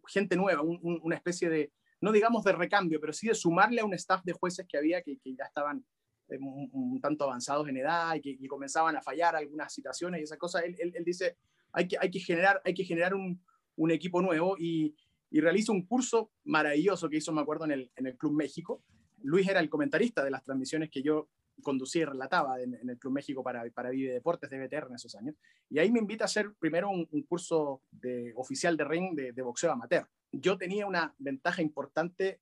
gente nueva, un, un, una especie de, no digamos de recambio, pero sí de sumarle a un staff de jueces que había que, ya estaban eh, un, tanto avanzados en edad y que comenzaban a fallar algunas situaciones y esas cosas. Él, él dice, hay que, generar, un, equipo nuevo y, y realiza un curso maravilloso que hizo, me acuerdo, en el, Club México. Luis era el comentarista de las transmisiones que yo conducía y relataba en, el Club México para, para Vive Deportes de BTR en esos años. Y ahí me invita a hacer primero un, curso de, oficial de ring de, boxeo amateur. Yo tenía una ventaja importante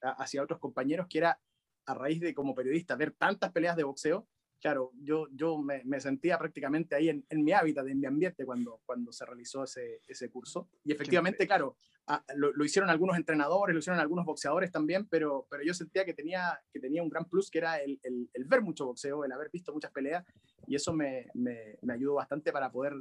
hacia otros compañeros que era a raíz de como periodista ver tantas peleas de boxeo claro, yo, yo me, me sentía prácticamente ahí en, en, mi hábitat, en mi ambiente cuando, cuando se realizó ese, ese curso. Y efectivamente, claro, a, lo, lo, hicieron algunos entrenadores, lo hicieron algunos boxeadores también, pero, pero yo sentía que tenía, que tenía un gran plus, que era el, el, el ver mucho boxeo, el haber visto muchas peleas, y eso me, me, me ayudó bastante para poder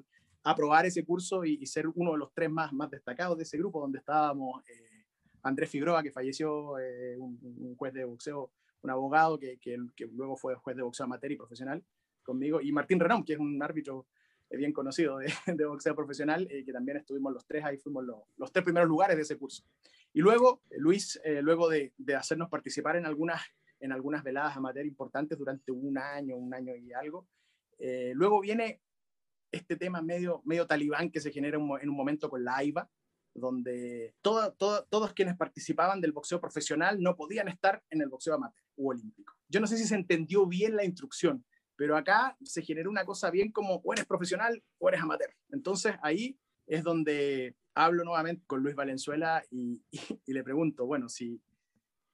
aprobar ese curso y, y, ser uno de los tres más, más destacados de ese grupo, donde estábamos eh, Andrés Figueroa, que falleció, eh, un, un juez de boxeo un abogado que, que, luego fue juez de boxeo amateur y profesional, conmigo, y Martín Renón, que es un árbitro eh, bien conocido de, (laughs) boxeo profesional, eh, que también estuvimos los tres, ahí fuimos los, los, tres primeros lugares de ese curso. Y luego, Luis, eh, luego de, de, hacernos participar en algunas, en algunas veladas amateur importantes durante un año, un año y algo, eh, luego viene este tema medio, medio talibán que se genera en un momento con la AIBA, donde todo, todos quienes participaban del boxeo profesional no podían estar en el boxeo amateur u olímpico. Yo no sé si se entendió bien la instrucción, pero acá se generó una cosa bien como o eres profesional o eres amateur. Entonces ahí es donde hablo nuevamente con Luis Valenzuela y, y, y le pregunto, bueno, si,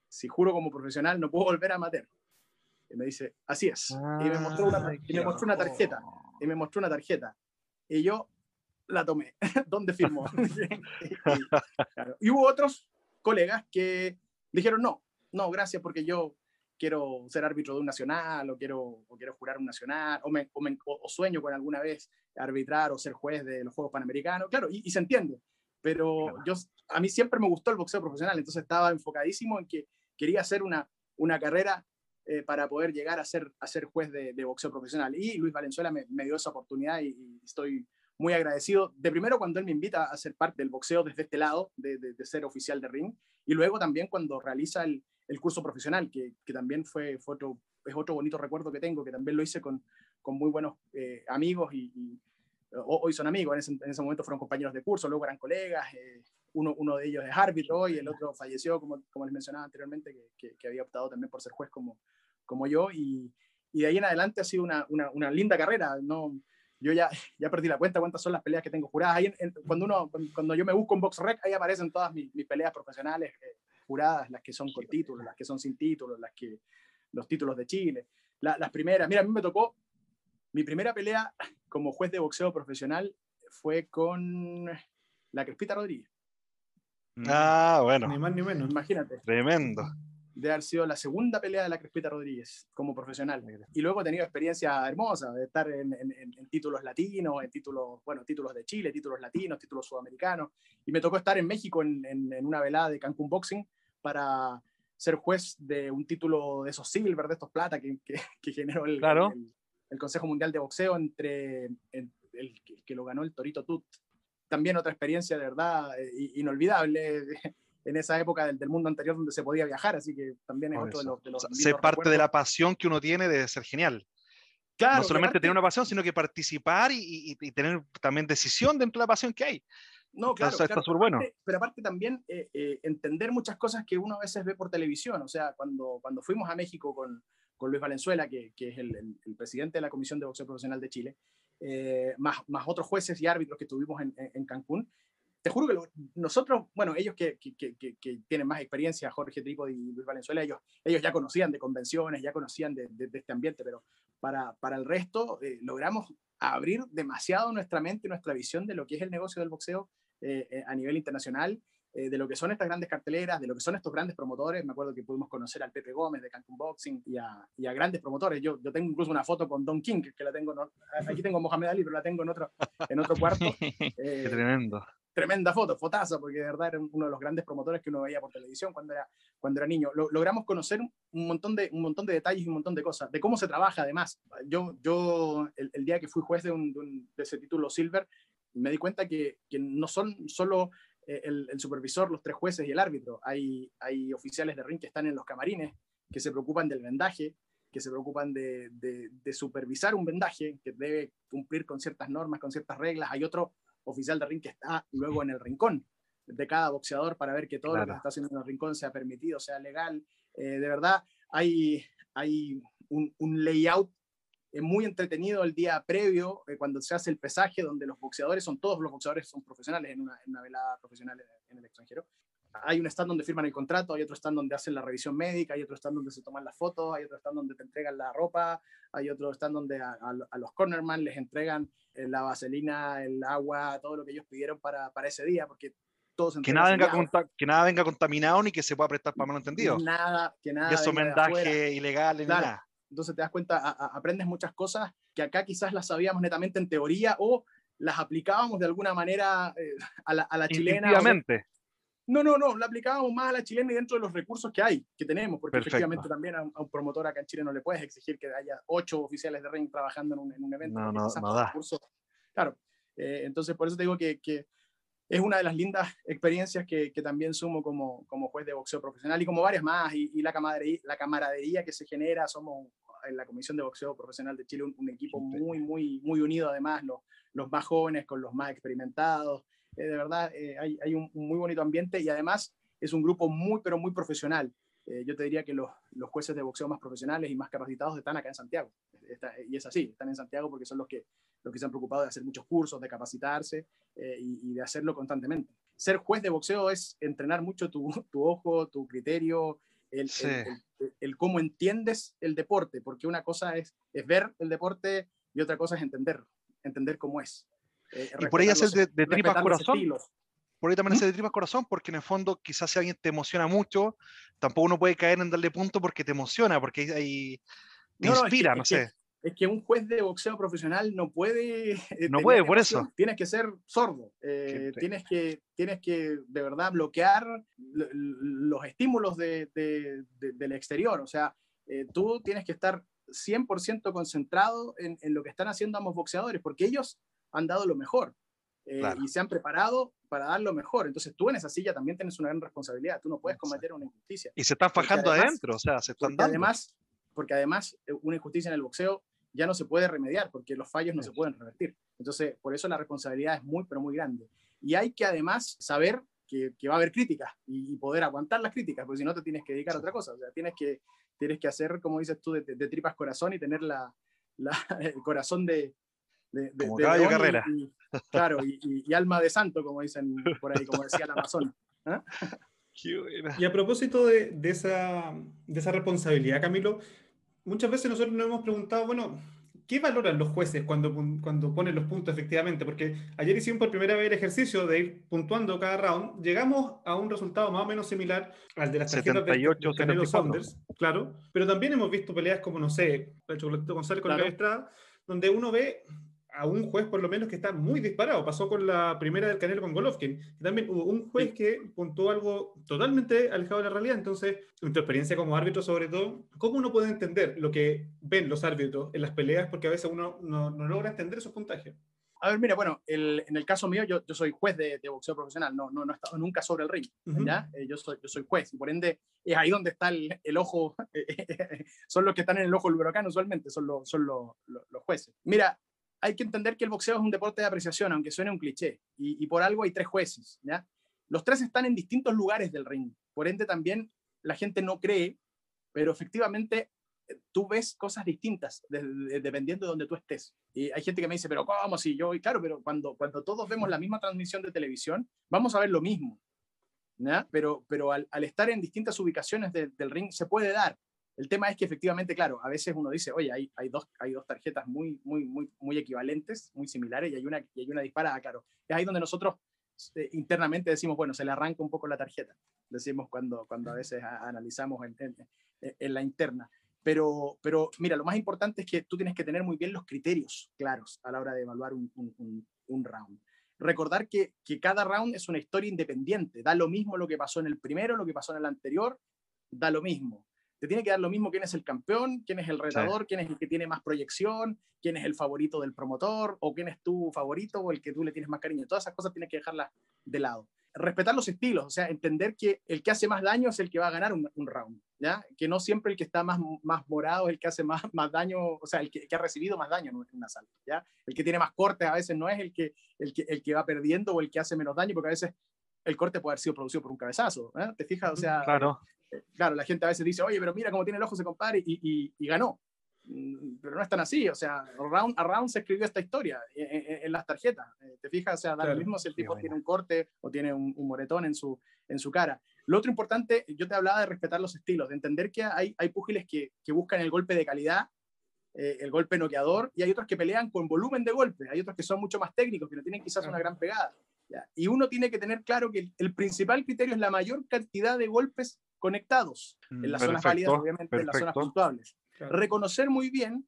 si juro como profesional no puedo volver a amateur. Y me dice, así es. Ah, y me mostró una, y me mostró una tarjeta. Y me mostró una tarjeta. Y yo la tomé. (laughs) ¿Dónde firmó? (laughs) y, claro. y hubo otros colegas que dijeron, no, no, gracias, porque yo quiero ser árbitro de un nacional o quiero, o quiero jurar un nacional o, me, o, me, o, sueño con alguna vez arbitrar o ser juez de los Juegos Panamericanos. Claro, y, y se entiende, pero claro. yo, a mí siempre me gustó el boxeo profesional, entonces estaba enfocadísimo en que quería hacer una, una carrera eh, para poder llegar a ser, a ser juez de, de boxeo profesional. Y Luis Valenzuela me, me dio esa oportunidad y, y, estoy muy agradecido. De primero cuando él me invita a ser parte del boxeo desde este lado, de, de, de ser oficial de ring, y luego también cuando realiza el, el curso profesional, que, también fue, fue, otro, es otro bonito recuerdo que tengo, que también lo hice con, con muy buenos eh, amigos y, hoy son amigos, en ese, en ese, momento fueron compañeros de curso, luego eran colegas, eh, uno, uno de ellos es árbitro y el otro falleció, como, como les mencionaba anteriormente, que, había optado también por ser juez como, como yo, y, y de ahí en adelante ha sido una, una, linda carrera, no yo ya, ya perdí la cuenta cuántas son las peleas que tengo juradas. Ahí en, en, cuando, uno, cuando yo me busco en BoxRec, ahí aparecen todas mis, mis peleas profesionales eh, juradas, las que son con títulos, las que son sin títulos, las que, los títulos de Chile. La, las primeras, mira, a mí me tocó, mi primera pelea como juez de boxeo profesional fue con la Crespita Rodríguez. Ah, bueno. Ni más ni menos. Imagínate. Tremendo de haber sido la segunda pelea de la Crespita Rodríguez como profesional. Y luego he tenido experiencia hermosa de estar en, en, en, títulos latinos, en títulos, bueno, títulos de Chile, títulos latinos, títulos sudamericanos. Y me tocó estar en México en, en una velada de Cancún Boxing para ser juez de un título de esos silver, de estos plata que, que, que generó el, claro. el, el, Consejo Mundial de Boxeo entre el, el, que lo ganó el Torito Tut. También otra experiencia de verdad eh, inolvidable en esa época del, del, mundo anterior donde se podía viajar, así que también es Por otro eso. de los... De los ser parte recuerdos. de la pasión que uno tiene de ser genial. Claro, no solamente tener una pasión, sino que participar y, y, y, tener también decisión dentro de la pasión que hay. No, claro. Eso claro, está súper bueno. Pero aparte también eh, eh, entender muchas cosas que uno a veces ve por televisión. O sea, cuando, cuando fuimos a México con, con Luis Valenzuela, que, que es el, el, el, presidente de la Comisión de Boxeo Profesional de Chile, eh, más, más otros jueces y árbitros que tuvimos en, en Cancún, te juro que lo, nosotros, bueno, ellos que, que, que, que, tienen más experiencia, Jorge Tripo y Luis Valenzuela, ellos, ellos ya conocían de convenciones, ya conocían de, de, de este ambiente, pero para, para el resto eh, logramos abrir demasiado nuestra mente, nuestra visión de lo que es el negocio del boxeo eh, eh a nivel internacional, eh, de lo que son estas grandes carteleras, de lo que son estos grandes promotores. Me acuerdo que pudimos conocer al Pepe Gómez de Cancún Boxing y a, y a grandes promotores. Yo, yo, tengo incluso una foto con Don King, que la tengo, no, aquí tengo Mohamed Ali, pero la tengo en otro, en otro cuarto. (laughs) Qué tremendo tremenda foto, fotazo, porque de verdad era uno de los grandes promotores que uno veía por televisión cuando era, cuando era niño. Lo, logramos conocer un montón, de, un montón de detalles y un montón de cosas, de cómo se trabaja además. Yo, yo el, el día que fui juez de, un, de, un, de, ese título Silver, me di cuenta que, que no son solo eh, el, el, supervisor, los tres jueces y el árbitro, hay, hay oficiales de ring que están en los camarines, que se preocupan del vendaje, que se preocupan de, de, de, supervisar un vendaje que debe cumplir con ciertas normas, con ciertas reglas. Hay otro oficial de ring que está luego en el rincón de cada boxeador para ver que todo claro. lo que está haciendo en el rincón sea permitido, sea legal. Eh, de verdad, hay, hay un, un layout eh, muy entretenido el día previo, eh, cuando se hace el pesaje, donde los boxeadores son todos los boxeadores son profesionales en una, en una velada profesional en, en el extranjero hay un stand donde firman el contrato, hay otro stand donde hacen la revisión médica, hay otro stand donde se toman las fotos, hay otro stand donde te entregan la ropa, hay otro stand donde a, a, a los cornerman les entregan eh, la vaselina, el agua, todo lo que ellos pidieron para, para ese día, porque todos que nada, venga que nada venga contaminado ni que se pueda prestar para malentendido. Nada, que nada. Que homenaje ilegal ni claro. nada. Entonces te das cuenta, a, aprendes muchas cosas que acá quizás las sabíamos netamente en teoría o las aplicábamos de alguna manera eh, a la, a la chilena. No, no, no, la aplicábamos más a la chilena y dentro de los recursos que hay, que tenemos, porque Perfecto. efectivamente también a, un- a un promotor acá en Chile no le puedes exigir que haya ocho oficiales de ring trabajando en un, en un evento. No, no, no da. Claro, eh, entonces por eso te digo que, que es una de las lindas experiencias que, que también sumo como, como juez de boxeo profesional y como varias más, y, y la, camaradería, la camaradería que se genera, somos en la Comisión de Boxeo Profesional de Chile un, un equipo muy, muy, muy unido además, los, los más jóvenes con los más experimentados, eh, de verdad eh, hay, hay un, un muy bonito ambiente y además es un grupo muy, pero muy profesional. Eh, yo te diría que los, los jueces de boxeo más profesionales y más capacitados están acá en Santiago. Está- y es así, están en Santiago porque son los que, los que se han preocupado de hacer muchos cursos, de capacitarse y, y de hacerlo constantemente. Ser juez de boxeo es entrenar mucho tu, (laughs) tu ojo, tu criterio, el, Sí. el- el- el cómo entiendes el deporte, porque una cosa es, es ver el deporte y otra cosa es entenderlo, entender cómo es. Eh, Y por ahí hacer de, de tripas corazón. estilos. Por ahí también ¿Mm? hacer de tripas corazón, porque en el fondo quizás si alguien te emociona mucho, tampoco uno puede caer en darle punto porque te emociona, porque ahí- te No, no, es que- inspira, no es que- sé. es que un juez de boxeo profesional no puede. eh, No puede, por emoción. eso. Tienes que ser sordo. eh, tienes, que, tienes que de verdad bloquear los estímulos de- del exterior. O sea, eh, tú tienes que estar 100% concentrado en, en lo que están haciendo ambos boxeadores, porque ellos han dado lo mejor. eh, Claro. Y se han preparado para dar lo mejor. Entonces tú en esa silla también tienes una gran responsabilidad. Tú no puedes cometer una injusticia. Y se están fajando además- adentro, o sea, se están Porque dando. además, porque además eh, una injusticia en el boxeo ya no se puede remediar porque los fallos no se pueden revertir. Entonces, por eso la responsabilidad es muy, pero muy grande. Y hay que además saber que, que va a haber críticas y, y poder aguantar las críticas, porque si no te tienes que dedicar a otra cosa. O sea, tienes que, tienes que hacer, como dices tú, de, de- de tripas corazón y tener la, la- (laughs) el corazón de... de- de- Como de caballo carrera. y- claro, y, y- y alma de santo, como dicen por ahí, como decía el Amazon. (laughs) Qué buena. Y a propósito de, de esa, de esa responsabilidad, Camilo, muchas veces nosotros nos hemos preguntado, bueno, ¿qué valoran los jueces cuando, cuando ponen los puntos efectivamente? Porque ayer hicimos por primera vez el ejercicio de ir puntuando cada round, llegamos a un resultado más o menos similar al de las tarjetas de- 78, de Canelo 74. Saunders, claro, pero también hemos visto peleas como, no sé, el Chocolatito González con Claro. la Estrada, donde uno ve a un juez por lo menos que está muy disparado. Pasó con la primera del Canelo con Golovkin. que También hubo un juez que puntuó algo totalmente alejado de la realidad. Entonces, en tu experiencia como árbitro sobre todo, ¿cómo uno puede entender lo que ven los árbitros en las peleas? Porque a veces uno no, no logra entender esos puntajes. A ver, mira, bueno, el- en el caso mío, yo, yo soy juez de, de boxeo profesional, no, no, no he estado nunca sobre el ring. ¿ya? Eh, yo, soy, yo soy juez, y por ende es ahí donde está el, el ojo, (laughs) son los que están en el ojo del huracán usualmente, son, los, son los, los, los jueces. Mira, hay que entender que el boxeo es un deporte de apreciación, aunque suene un cliché, y, por algo hay tres jueces, ¿ya? Los tres están en distintos lugares del ring, por ende también la gente no cree, pero efectivamente eh, tú ves cosas distintas de- de- dependiendo de donde tú estés. Y hay gente que me dice, pero ¿cómo si yo? Y claro, pero cuando, cuando todos vemos la misma transmisión de televisión, vamos a ver lo mismo. ¿ya? Pero, pero al, estar en distintas ubicaciones de- del ring se puede dar. El tema es que efectivamente, claro, a veces uno dice, oye, hay, hay, dos, hay dos tarjetas muy, muy, muy, muy equivalentes, muy similares, y hay una, y hay una disparada, claro. Es ahí donde nosotros eh, internamente decimos, bueno, se le arranca un poco la tarjeta, decimos cuando, cuando a veces a- analizamos en, en- en la interna. Pero, pero mira, lo más importante es que tú tienes que tener muy bien los criterios claros a la hora de evaluar un, un- un- un round. Recordar que, que cada round es una historia independiente. Da lo mismo lo que pasó en el primero, lo que pasó en el anterior, da lo mismo. Te tiene que dar lo mismo quién es el campeón, quién es el retador, quién es el que tiene más proyección, quién es el favorito del promotor, o quién es tu favorito o el que tú le tienes más cariño. Todas esas cosas tienes que dejarlas de lado. Respetar los estilos, o sea, entender que el que hace más daño es el que va a ganar un, un round, ¿ya? Que no siempre el que está más, más morado es el que hace más, más daño, o sea, el que, que ha recibido más daño en un, en un asalto, ¿ya? El que tiene más cortes a veces no es el que, el, que, el que va perdiendo o el que hace menos daño, porque a veces el corte puede haber sido producido por un cabezazo, ¿eh? ¿Te fijas? O sea, Claro. Eh, claro, la gente a veces dice, oye, pero mira cómo tiene el ojo ese compadre y, y, y ganó. Mm, Pero no es tan así, o sea, round a round se escribió esta historia en, en- en las tarjetas. Eh, ¿Te fijas? O sea, da Claro. lo mismo si el tipo buena. tiene un corte o tiene un, un moretón en su, en su cara. Lo otro importante, yo te hablaba de respetar los estilos, de entender que hay, hay púgiles que, que buscan el golpe de calidad, eh, el golpe noqueador, y hay otros que pelean con volumen de golpe, hay otros que son mucho más técnicos, que no tienen quizás una gran pegada. ¿ya? Y uno tiene que tener claro que el, el principal criterio es la mayor cantidad de golpes conectados en las zonas válidas, obviamente, en las zonas puntuables. Claro. Reconocer muy bien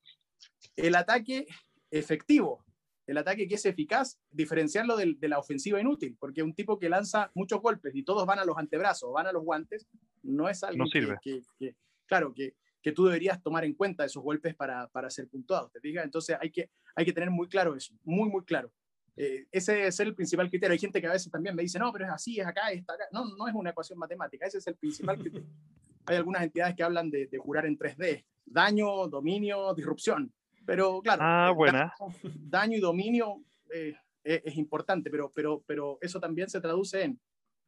el ataque efectivo, el ataque que es eficaz, diferenciarlo de, de, la ofensiva inútil, porque un tipo que lanza muchos golpes y todos van a los antebrazos, van a los guantes, no es algo no sirve. Que, que, claro, que, que, tú deberías tomar en cuenta esos golpes para, para ser puntuado, ¿te fijas? Entonces hay que, hay que tener muy claro eso, muy, muy claro. Eh, ese es el principal criterio. Hay gente que a veces también me dice, no, pero es así, es acá, está acá. No, no es una ecuación matemática, ese es el principal criterio. Hay algunas entidades que hablan de, de jurar en 3D, daño, dominio, disrupción. Pero claro, ah, buena. Daño, daño, y dominio eh, es, es, importante, pero, pero, pero eso también se traduce en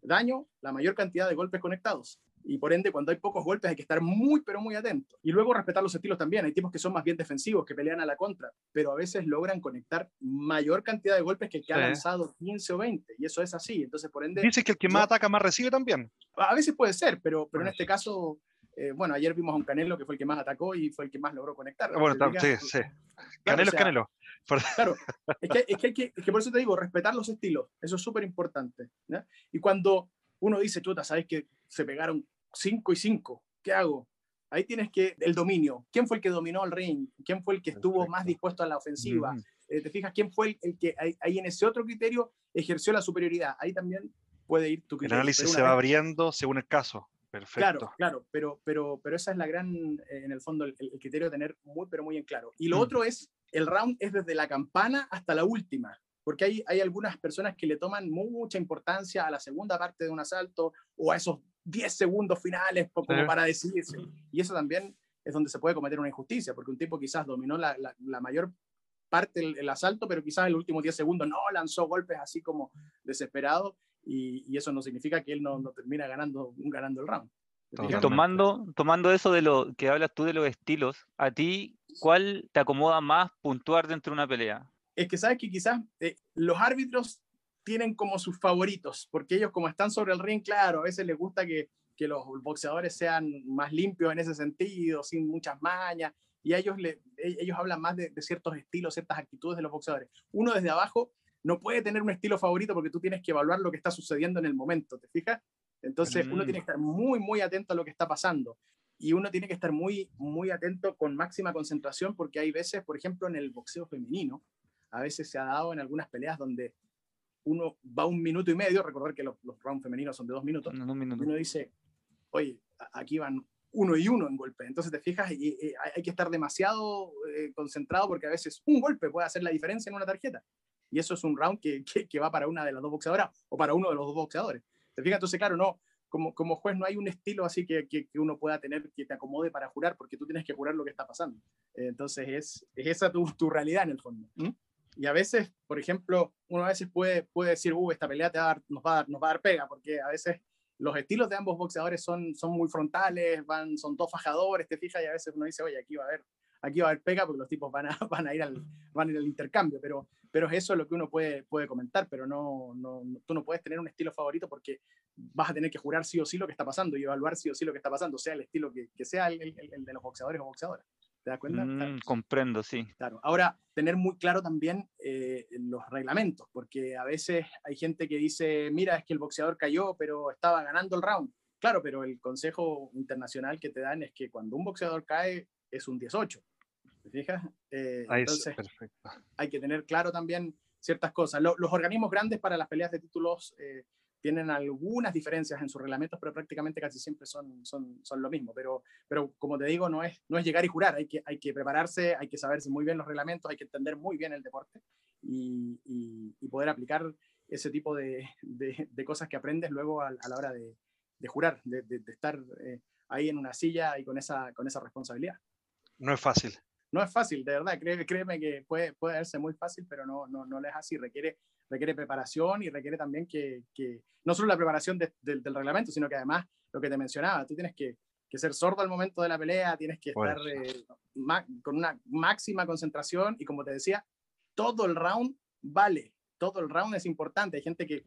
daño, la mayor cantidad de golpes conectados. Y por ende, cuando hay pocos golpes hay que estar muy, pero muy atento. Y luego respetar los estilos también. Hay tipos que son más bien defensivos, que pelean a la contra, pero a veces logran conectar mayor cantidad de golpes que el que sí. ha lanzado 15 o 20. Y eso es así. Entonces, por ende... Dice que el que más no, ataca más recibe también. A veces puede ser, pero, pero en este caso eh, bueno, ayer vimos a un Canelo que fue el que más atacó y fue el que más logró conectar. Bueno, sí, sí. Canelo es Canelo. Claro, (laughs) es que, es, que que, es que, por eso te digo, respetar los estilos, eso es súper importante. ¿no? Y cuando uno dice, chuta, sabes que se pegaron 5 y 5, ¿qué hago? Ahí tienes que, el dominio, ¿quién fue el que dominó el ring? ¿Quién fue el que estuvo Perfecto. más dispuesto a la ofensiva? Mm. Eh, ¿Te fijas quién fue el, el que ahí, ahí, en ese otro criterio ejerció la superioridad? Ahí también puede ir tu criterio. El análisis se va vez, abriendo según el caso. Perfecto. Claro, claro, pero, pero, pero esa es la gran, eh, en el fondo, el, el, criterio de tener muy, pero muy en claro. Y lo mm. otro es, el round es desde la campana hasta la última, porque hay, hay algunas personas que le toman mucha importancia a la segunda parte de un asalto o a esos 10 segundos finales como sí. para decidirse. Y eso también es donde se puede cometer una injusticia, porque un tipo quizás dominó la, la, la mayor parte del el asalto, pero quizás en los últimos 10 segundos no lanzó golpes así como desesperado y, y, eso no significa que él no, no termina ganando, ganando el round. Y tomando, tomando eso de lo que hablas tú de los estilos, ¿a ti cuál te acomoda más puntuar dentro de una pelea? Es que sabes que quizás eh, los árbitros tienen como sus favoritos, porque ellos como están sobre el ring, claro, a veces les gusta que, que los boxeadores sean más limpios en ese sentido, sin muchas mañas, y ellos, le, ellos hablan más de, de ciertos estilos, ciertas actitudes de los boxeadores. Uno desde abajo no puede tener un estilo favorito porque tú tienes que evaluar lo que está sucediendo en el momento, ¿te fijas? Entonces mm. uno tiene que estar muy, muy atento a lo que está pasando. Y uno tiene que estar muy, muy atento con máxima concentración porque hay veces, por ejemplo, en el boxeo femenino, a veces se ha dado en algunas peleas donde uno va un minuto y medio, recordar que los, los rounds femeninos son de dos minutos, no, minuto. y uno dice, oye, aquí van uno y uno en golpe. Entonces te fijas, y, y hay que estar demasiado eh, concentrado porque a veces un golpe puede hacer la diferencia en una tarjeta y eso es un round que, que, que, va para una de las dos boxeadoras o para uno de los dos boxeadores. ¿Te fijas? Entonces, claro, no, como, como juez no hay un estilo así que, que, que, uno pueda tener que te acomode para jurar, porque tú tienes que jurar lo que está pasando. Entonces, es, es esa tu, tu, realidad en el fondo. ¿Mm? Y a veces, por ejemplo, uno a veces puede, puede decir, uh, esta pelea te va a dar, nos, va a dar, nos va a dar pega, porque a veces los estilos de ambos boxeadores son, son muy frontales, van, son dos fajadores, te fijas, y a veces uno dice, oye, aquí va a haber aquí va a haber pega porque los tipos van a, (laughs) van a, ir, al, van a ir intercambio, pero, pero es eso lo que uno puede, puede comentar, pero no, no, tú no puedes tener un estilo favorito porque vas a tener que jurar sí o sí lo que está pasando y evaluar sí o sí lo que está pasando, sea el estilo que, sea el, el, de los boxeadores o boxeadoras. ¿Te das cuenta? Mm, claro. Comprendo, sí. Claro. Ahora, tener muy claro también eh, los reglamentos, porque a veces hay gente que dice, mira, es que el boxeador cayó, pero estaba ganando el round. Claro, pero el consejo internacional que te dan es que cuando un boxeador cae es un 18. ¿Te fijas? Eh, entonces, perfecto. hay que tener claro también ciertas cosas. Lo, los organismos grandes para las peleas de títulos eh, tienen algunas diferencias en sus reglamentos, pero prácticamente casi siempre son, son, son lo mismo. Pero, pero como te digo, no es, no es llegar y jurar, hay que, hay que prepararse, hay que saberse muy bien los reglamentos, hay que entender muy bien el deporte y, y, y poder aplicar ese tipo de, de, de, cosas que aprendes luego a, a la hora de, de jurar, de, estar eh, ahí en una silla y con esa, con esa responsabilidad. No es fácil no es fácil, de verdad, créeme, créeme que puede, puede verse muy fácil, pero no, no, no es así, requiere, requiere preparación y requiere también que, que no solo la preparación de, de, del reglamento, sino que además lo que te mencionaba, tú tienes que, que ser sordo al momento de la pelea, tienes que estar eh, con una máxima concentración y como te decía, todo el round vale, todo el round es importante, hay gente que,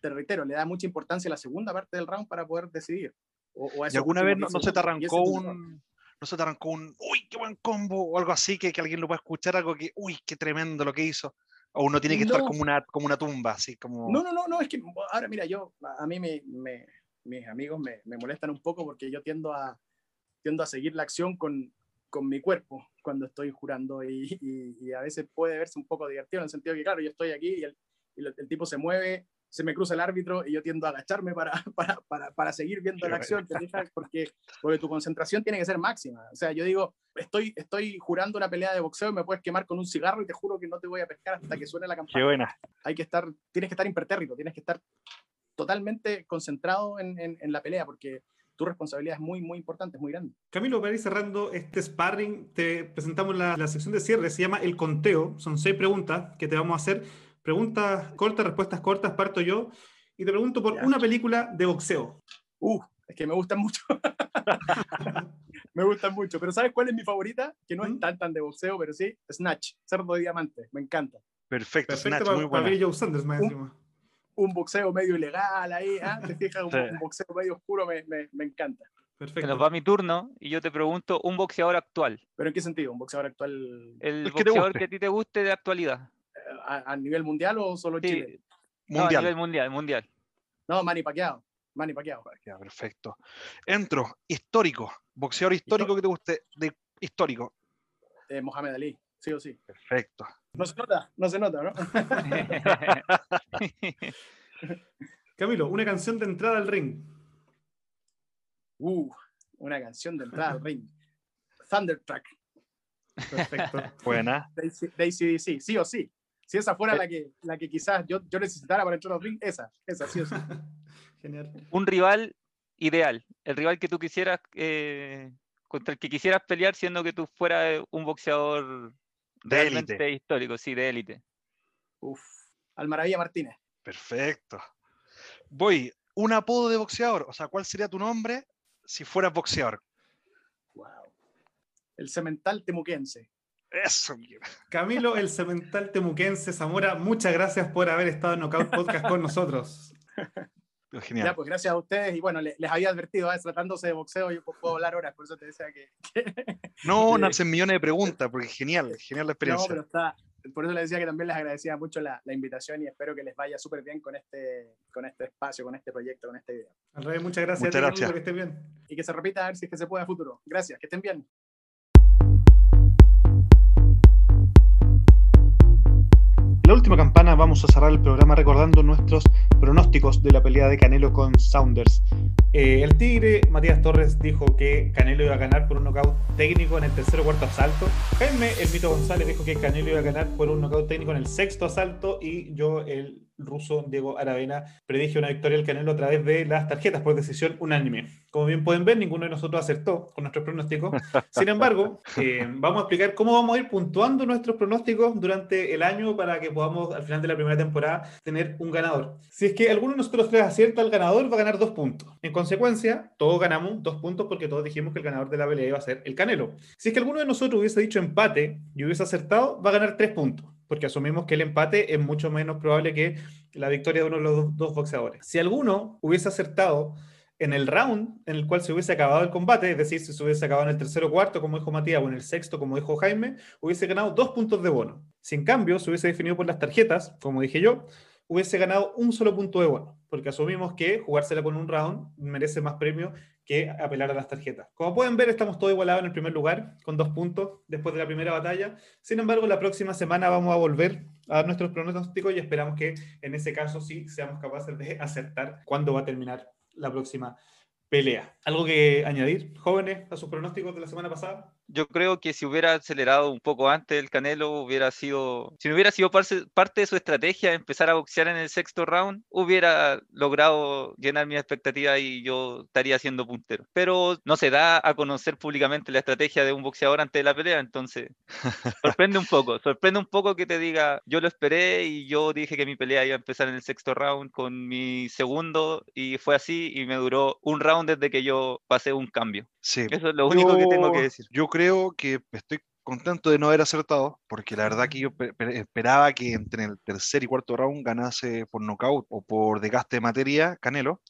te reitero, le da mucha importancia a la segunda parte del round para poder decidir. O, o ¿Y alguna vez no, no se te arrancó un no se te arrancó un, uy, qué buen combo, o algo así, que, que alguien lo pueda escuchar, algo que, uy, qué tremendo lo que hizo. O uno tiene que no. estar como una, como una tumba, así como... No, no, no, no, es que ahora mira, yo, a mí me, me, mis amigos me, me molestan un poco porque yo tiendo a, tiendo a seguir la acción con, con mi cuerpo cuando estoy jurando y, y- y a veces puede verse un poco divertido en el sentido que, claro, yo estoy aquí y el, y el- el tipo se mueve, se me cruza el árbitro y yo tiendo a agacharme para, (laughs) para, para, para seguir viendo la acción, ¿te fijas? Porque, porque tu concentración tiene que ser máxima. O sea, yo digo, estoy, estoy jurando una pelea de boxeo y me puedes quemar con un cigarro y te juro que no te voy a pescar hasta que suene la campana Qué buena. hay que estar, tienes que estar impertérrito, tienes que estar totalmente concentrado en, en- en la pelea, porque tu responsabilidad es muy, muy importante, es muy grande. Camilo, para ir cerrando este sparring, te presentamos la, la sección de cierre, se llama El Conteo. Son seis preguntas que te vamos a hacer. Preguntas cortas, respuestas cortas, parto yo. Y te pregunto por Ya. una película de boxeo. Uh, es que me gustan mucho. (laughs) me gustan mucho, pero ¿sabes cuál es mi favorita? Que no ¿Mm? es tan tan de boxeo, pero sí, Snatch, Cerdo de Diamante, me encanta. Perfecto, Perfecto Snatch, para, muy para buena. Billy Joe Sanders, más Un- encima. Un boxeo medio ilegal ahí, ¿ah? ¿te fijas? Un, Sí. un boxeo medio oscuro me, me- me encanta. Se Perfecto. nos va mi turno y yo te pregunto un boxeador actual. ¿Pero en qué sentido? ¿Un boxeador actual El que boxeador guste. que a ti te guste de actualidad. A, a nivel mundial o solo Sí, Chile? no, a Mundial. nivel mundial, mundial. No, Manny Pacquiao. Manny Pacquiao. Ya, perfecto. Entro, histórico. Boxeador histórico que te guste. De histórico. Eh, Mohamed Ali, sí o sí. Perfecto. No se nota, no se nota, ¿no? (laughs) Camilo, una canción de entrada al ring. Uh, una canción de entrada al ring. Thundertrack, Perfecto. (laughs) Buena. de ACDC, sí o sí. Si esa Eh. fuera la que, la que quizás yo, yo necesitara para entrar al ring, esa, esa, sí o sí. (laughs) Genial. un rival ideal. El rival que tú quisieras, eh, contra el que quisieras pelear, siendo que tú fueras un boxeador De realmente élite. histórico, sí, de élite. Uf. Al Maravilla Martínez. Perfecto. Voy. Un apodo de boxeador. O sea, ¿cuál sería tu nombre si fueras boxeador? Wow. El cemental temuquense. Eso, mierda. Camilo, el cemental temuquense Zamora, muchas gracias por haber estado en Knockout Podcast con nosotros. (laughs) Genial. Ya, pues gracias a ustedes. Y bueno, le- les, había advertido, ¿eh? tratándose de boxeo, yo puedo hablar horas, por eso te decía que. (laughs) No, (laughs) Sí. nacen millones de preguntas, porque genial, genial la No, experiencia. pero está. Por eso les decía que también les agradecía mucho la, la invitación y espero que les vaya súper bien con este, con este espacio, con este proyecto, con este video. Al revés, muchas gracias. Muchas a ti, gracias. Que estés bien. Y que se repita a ver si es que se puede a futuro. Gracias, que estén bien. La última campana vamos a cerrar el programa recordando nuestros pronósticos de la pelea de Canelo con Saunders. Eh, el Tigre, Matías Torres, dijo que Canelo iba a ganar por un knockout técnico en el tercer o cuarto asalto. Jaime, el Mito González, dijo que Canelo iba a ganar por un knockout técnico en el sexto asalto. Y yo, el ruso Diego Aravena, predije una victoria del Canelo a través de las tarjetas por decisión unánime. Como bien pueden ver, ninguno de nosotros acertó con nuestros pronósticos. Sin embargo, (laughs) eh, vamos a explicar cómo vamos a ir puntuando nuestros pronósticos durante el año para que podamos al final de la primera temporada tener un ganador. Si es que alguno de nosotros tres acierta al ganador, va a ganar dos puntos. En consecuencia, todos ganamos dos puntos porque todos dijimos que el ganador de la pelea iba a ser el Canelo. Si es que alguno de nosotros hubiese dicho empate y hubiese acertado, va a ganar tres puntos. Porque asumimos que el empate es mucho menos probable que la victoria de uno de los dos, boxeadores. Si alguno hubiese acertado en el round en el cual se hubiese acabado el combate, es decir, si se hubiese acabado en el tercero o cuarto, como dijo Matías, o en el sexto, como dijo Jaime, hubiese ganado dos puntos de bono. Si en cambio se hubiese definido por las tarjetas, como dije yo, hubiese ganado un solo punto de bono, porque asumimos que jugársela con un round merece más premio apelar a las tarjetas. Como pueden ver, estamos todos igualados en el primer lugar, con dos puntos después de la primera batalla. Sin embargo, la próxima semana vamos a volver a nuestros pronósticos y esperamos que en ese caso sí seamos capaces de acertar cuándo va a terminar la próxima pelea. ¿Algo que añadir, jóvenes, a sus pronósticos de la semana pasada? Yo creo que si hubiera acelerado un poco antes el Canelo, hubiera sido, si no hubiera sido parce- parte de su estrategia empezar a boxear en el sexto round, hubiera logrado llenar mis expectativas y yo estaría siendo puntero. Pero no se da a conocer públicamente la estrategia de un boxeador antes de la pelea, entonces (laughs) sorprende un poco, sorprende un poco que te diga, yo lo esperé y yo dije que mi pelea iba a empezar en el sexto round con mi segundo y fue así y me duró un round desde que yo pasé un cambio. Sí. Eso es lo único que tengo que Yo- decir. Yo creo que estoy contento de no haber acertado, porque la verdad que yo pe- pe- esperaba que entre el tercer y cuarto round ganase por nocaut o por desgaste de materia Canelo.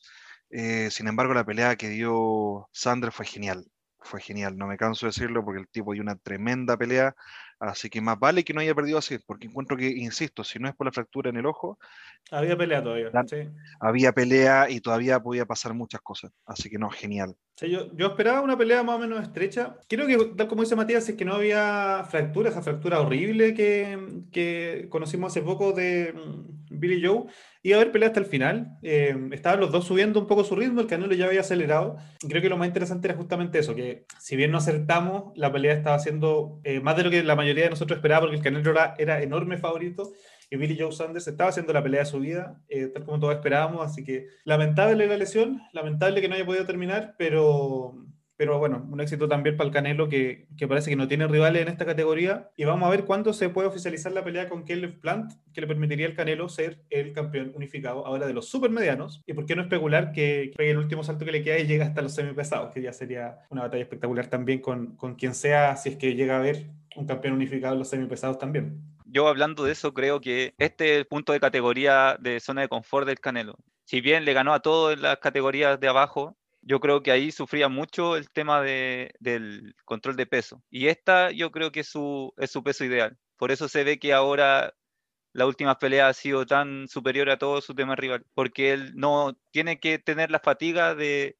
Eh, sin embargo, la pelea que dio Sanders fue genial. fue genial, no me canso de decirlo porque el tipo dio una tremenda pelea, así que más vale que no haya perdido así, porque encuentro que, insisto, si no es por la fractura en el ojo, Había pelea todavía. La- sí. había pelea y todavía podía pasar muchas cosas, así que no, genial. Sí, yo, yo esperaba una pelea más o menos estrecha. Creo que, tal como dice Matías, es que no había fractura, esa fractura horrible que, que conocimos hace poco de mm, Billy Joe. Iba a haber pelea hasta el final. Eh, estaban los dos subiendo un poco su ritmo, el Canelo ya había acelerado. Y creo que lo más interesante era justamente eso, que si bien no acertamos, la pelea estaba haciendo eh, más de lo que la mayoría de nosotros esperaba, porque el Canelo era, era enorme favorito. Y Billy Joe Sanders estaba haciendo la pelea de su vida, eh, tal como todos esperábamos. Así que lamentable la lesión, lamentable que no haya podido terminar, pero, pero bueno, un éxito también para el Canelo que, parece que no tiene rivales en esta categoría. Y vamos a ver cuándo se puede oficializar la pelea con Caleb Plant, que le permitiría al Canelo ser el campeón unificado ahora de los supermedianos. Y por qué no especular que, que el último salto que le queda y llega hasta los semipesados, que ya sería una batalla espectacular también con, con quien sea, si es que llega a haber un campeón unificado en los semipesados también. Yo hablando de eso, creo que este es el punto de categoría de zona de confort del Canelo. Si bien le ganó a todos en las categorías de abajo, yo creo que ahí sufría mucho el tema de- del control de peso. Y esta yo creo que es su, es su peso ideal. Por eso se ve que ahora la última pelea ha sido tan superior a todos sus demás rivales. Porque él no tiene que tener la fatiga de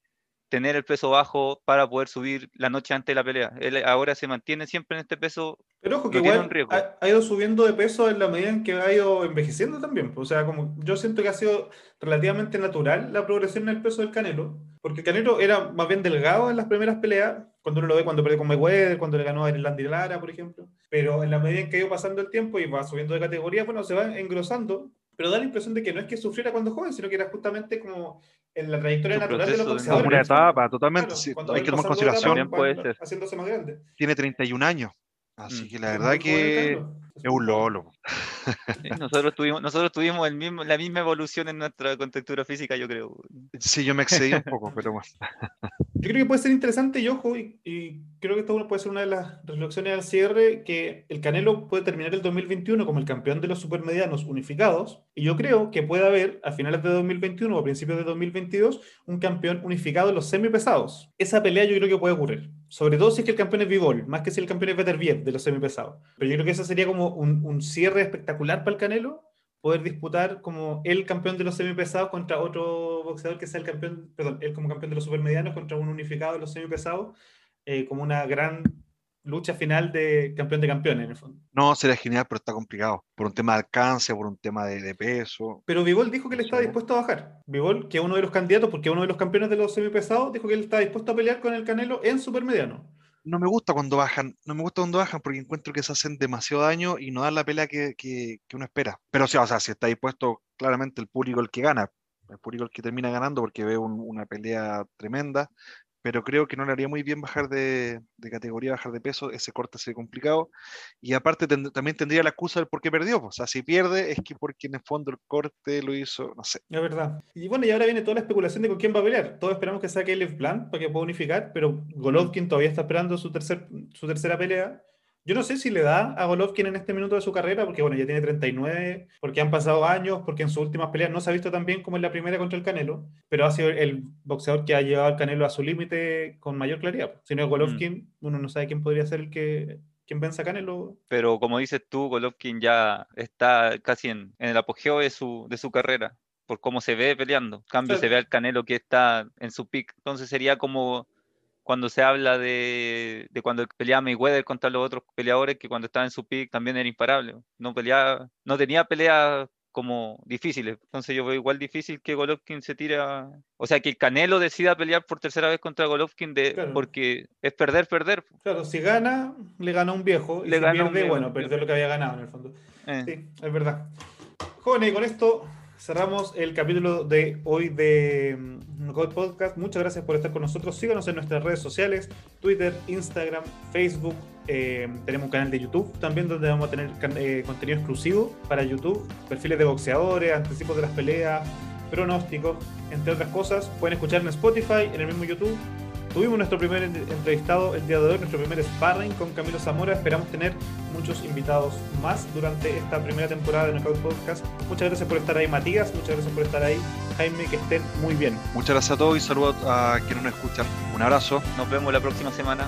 tener el peso bajo para poder subir la noche antes de la pelea. Él ahora se mantiene siempre en este peso Pero ojo que No igual ha, ha ido subiendo de peso en la medida en que ha ido envejeciendo también. pues, O sea, como yo siento que ha sido relativamente natural la progresión en el peso del Canelo, porque el Canelo era más bien delgado en las primeras peleas, cuando uno lo ve cuando perdió con Mayweather, cuando le ganó a Irlanda Lara, por ejemplo. Pero en la medida en que ha ido pasando el tiempo y va subiendo de categoría, bueno, se va engrosando, pero da la impresión de que no es que sufriera cuando joven, sino que era justamente como en la trayectoria Su natural de los boxeadores. Como una etapa, totalmente. Claro, sí, cuando hay que tomar consideración, puede ser. Haciéndose más grande. tiene 31 años, así que la Es verdad que es un lolo. Sí, (laughs) nosotros tuvimos, nosotros tuvimos el mismo, la misma evolución en nuestra contextura física, yo creo. Sí, yo me excedí un poco, pero bueno. (laughs) Yo creo que puede ser interesante y ojo, y, y creo que una- puede ser una de las reflexiones al cierre, que el Canelo puede terminar el 2021 como el campeón de los supermedianos unificados, y yo creo que puede haber a finales de 2021 o a principios de 2022 un campeón unificado en los semipesados. Esa pelea yo creo que puede ocurrir, sobre todo si es que el campeón es Bivol, más que si el campeón es Beterbiev de los semipesados. Pero yo creo que ese sería como un, un cierre espectacular para el Canelo, poder disputar como el campeón de los semipesados contra otro boxeador que sea el campeón, perdón, él como campeón de los supermedianos contra un unificado de los semipesados, eh, como una gran lucha final de campeón de campeones en el fondo. No, sería genial, pero está complicado. Por un tema de alcance, por un tema de, de peso. Pero Vivol dijo que él está dispuesto a bajar. Vivol, que es uno de los candidatos, porque es uno de los campeones de los semipesados, dijo que él está dispuesto a pelear con el Canelo en supermediano. No me gusta cuando bajan, no me gusta cuando bajan porque encuentro que se hacen demasiado daño y no dan la pelea que, que- que uno espera. Pero sí, o sea, si está dispuesto, claramente el público el que gana, el público el que termina ganando porque ve un- una pelea tremenda, pero creo que no le haría muy bien bajar de, categoría, bajar de peso, ese corte sería complicado. Y aparte también tendría la excusa del por qué perdió. pues, O sea, si pierde es que porque en el fondo el corte lo hizo, no sé. Es verdad. Y bueno, y ahora viene toda la especulación de con quién va a pelear. Todos esperamos que sea Caleb Plant para que pueda unificar, pero Golovkin todavía está esperando su, tercer, su tercera pelea. Yo no sé si le da a Golovkin en este minuto de su carrera, porque bueno, ya tiene 39, porque han pasado años, porque en sus últimas peleas no se ha visto tan bien como en la primera contra el Canelo, pero ha sido el boxeador que ha llevado al Canelo a su límite con mayor claridad. Si no es Golovkin, uno no sabe quién podría ser el que quien venza a Canelo. Pero como dices tú, Golovkin ya está casi en, en el apogeo de su, de su carrera, por cómo se ve peleando. En cambio, se ve al Canelo que está en su pick. Entonces sería como cuando se habla de, de cuando peleaba Mayweather contra los otros peleadores, que cuando estaba en su pick también era imparable. No peleaba, no tenía peleas como difíciles. Entonces yo veo igual difícil que Golovkin se tira, o sea, que el Canelo decida pelear por tercera vez contra Golovkin de, Claro. porque es perder, perder. Claro, si gana, le gana a un viejo, y Le si gana a un pierde, viejo, bueno, sí. perdió lo que había ganado en el fondo. Eh. Sí, es verdad. Jóvenes, y con esto cerramos el capítulo de hoy de mm, Knockout Podcast. Muchas gracias por estar con nosotros. Síganos en nuestras redes sociales, Twitter, Instagram, Facebook. Eh, tenemos un canal de YouTube también donde vamos a tener eh, contenido exclusivo para YouTube, perfiles de boxeadores, anticipos de las peleas, pronósticos, entre otras cosas. Pueden escuchar en Spotify, en el mismo YouTube. Tuvimos nuestro primer entrevistado el día de hoy, nuestro primer sparring con Camilo Zamora. Esperamos tener muchos invitados más durante esta primera temporada de Knockout Podcast. Muchas gracias por estar ahí, Matías. Muchas gracias por estar ahí, Jaime. Que estén muy bien. Muchas gracias a todos y saludos a quienes nos escuchan. Un abrazo. Nos vemos la próxima semana.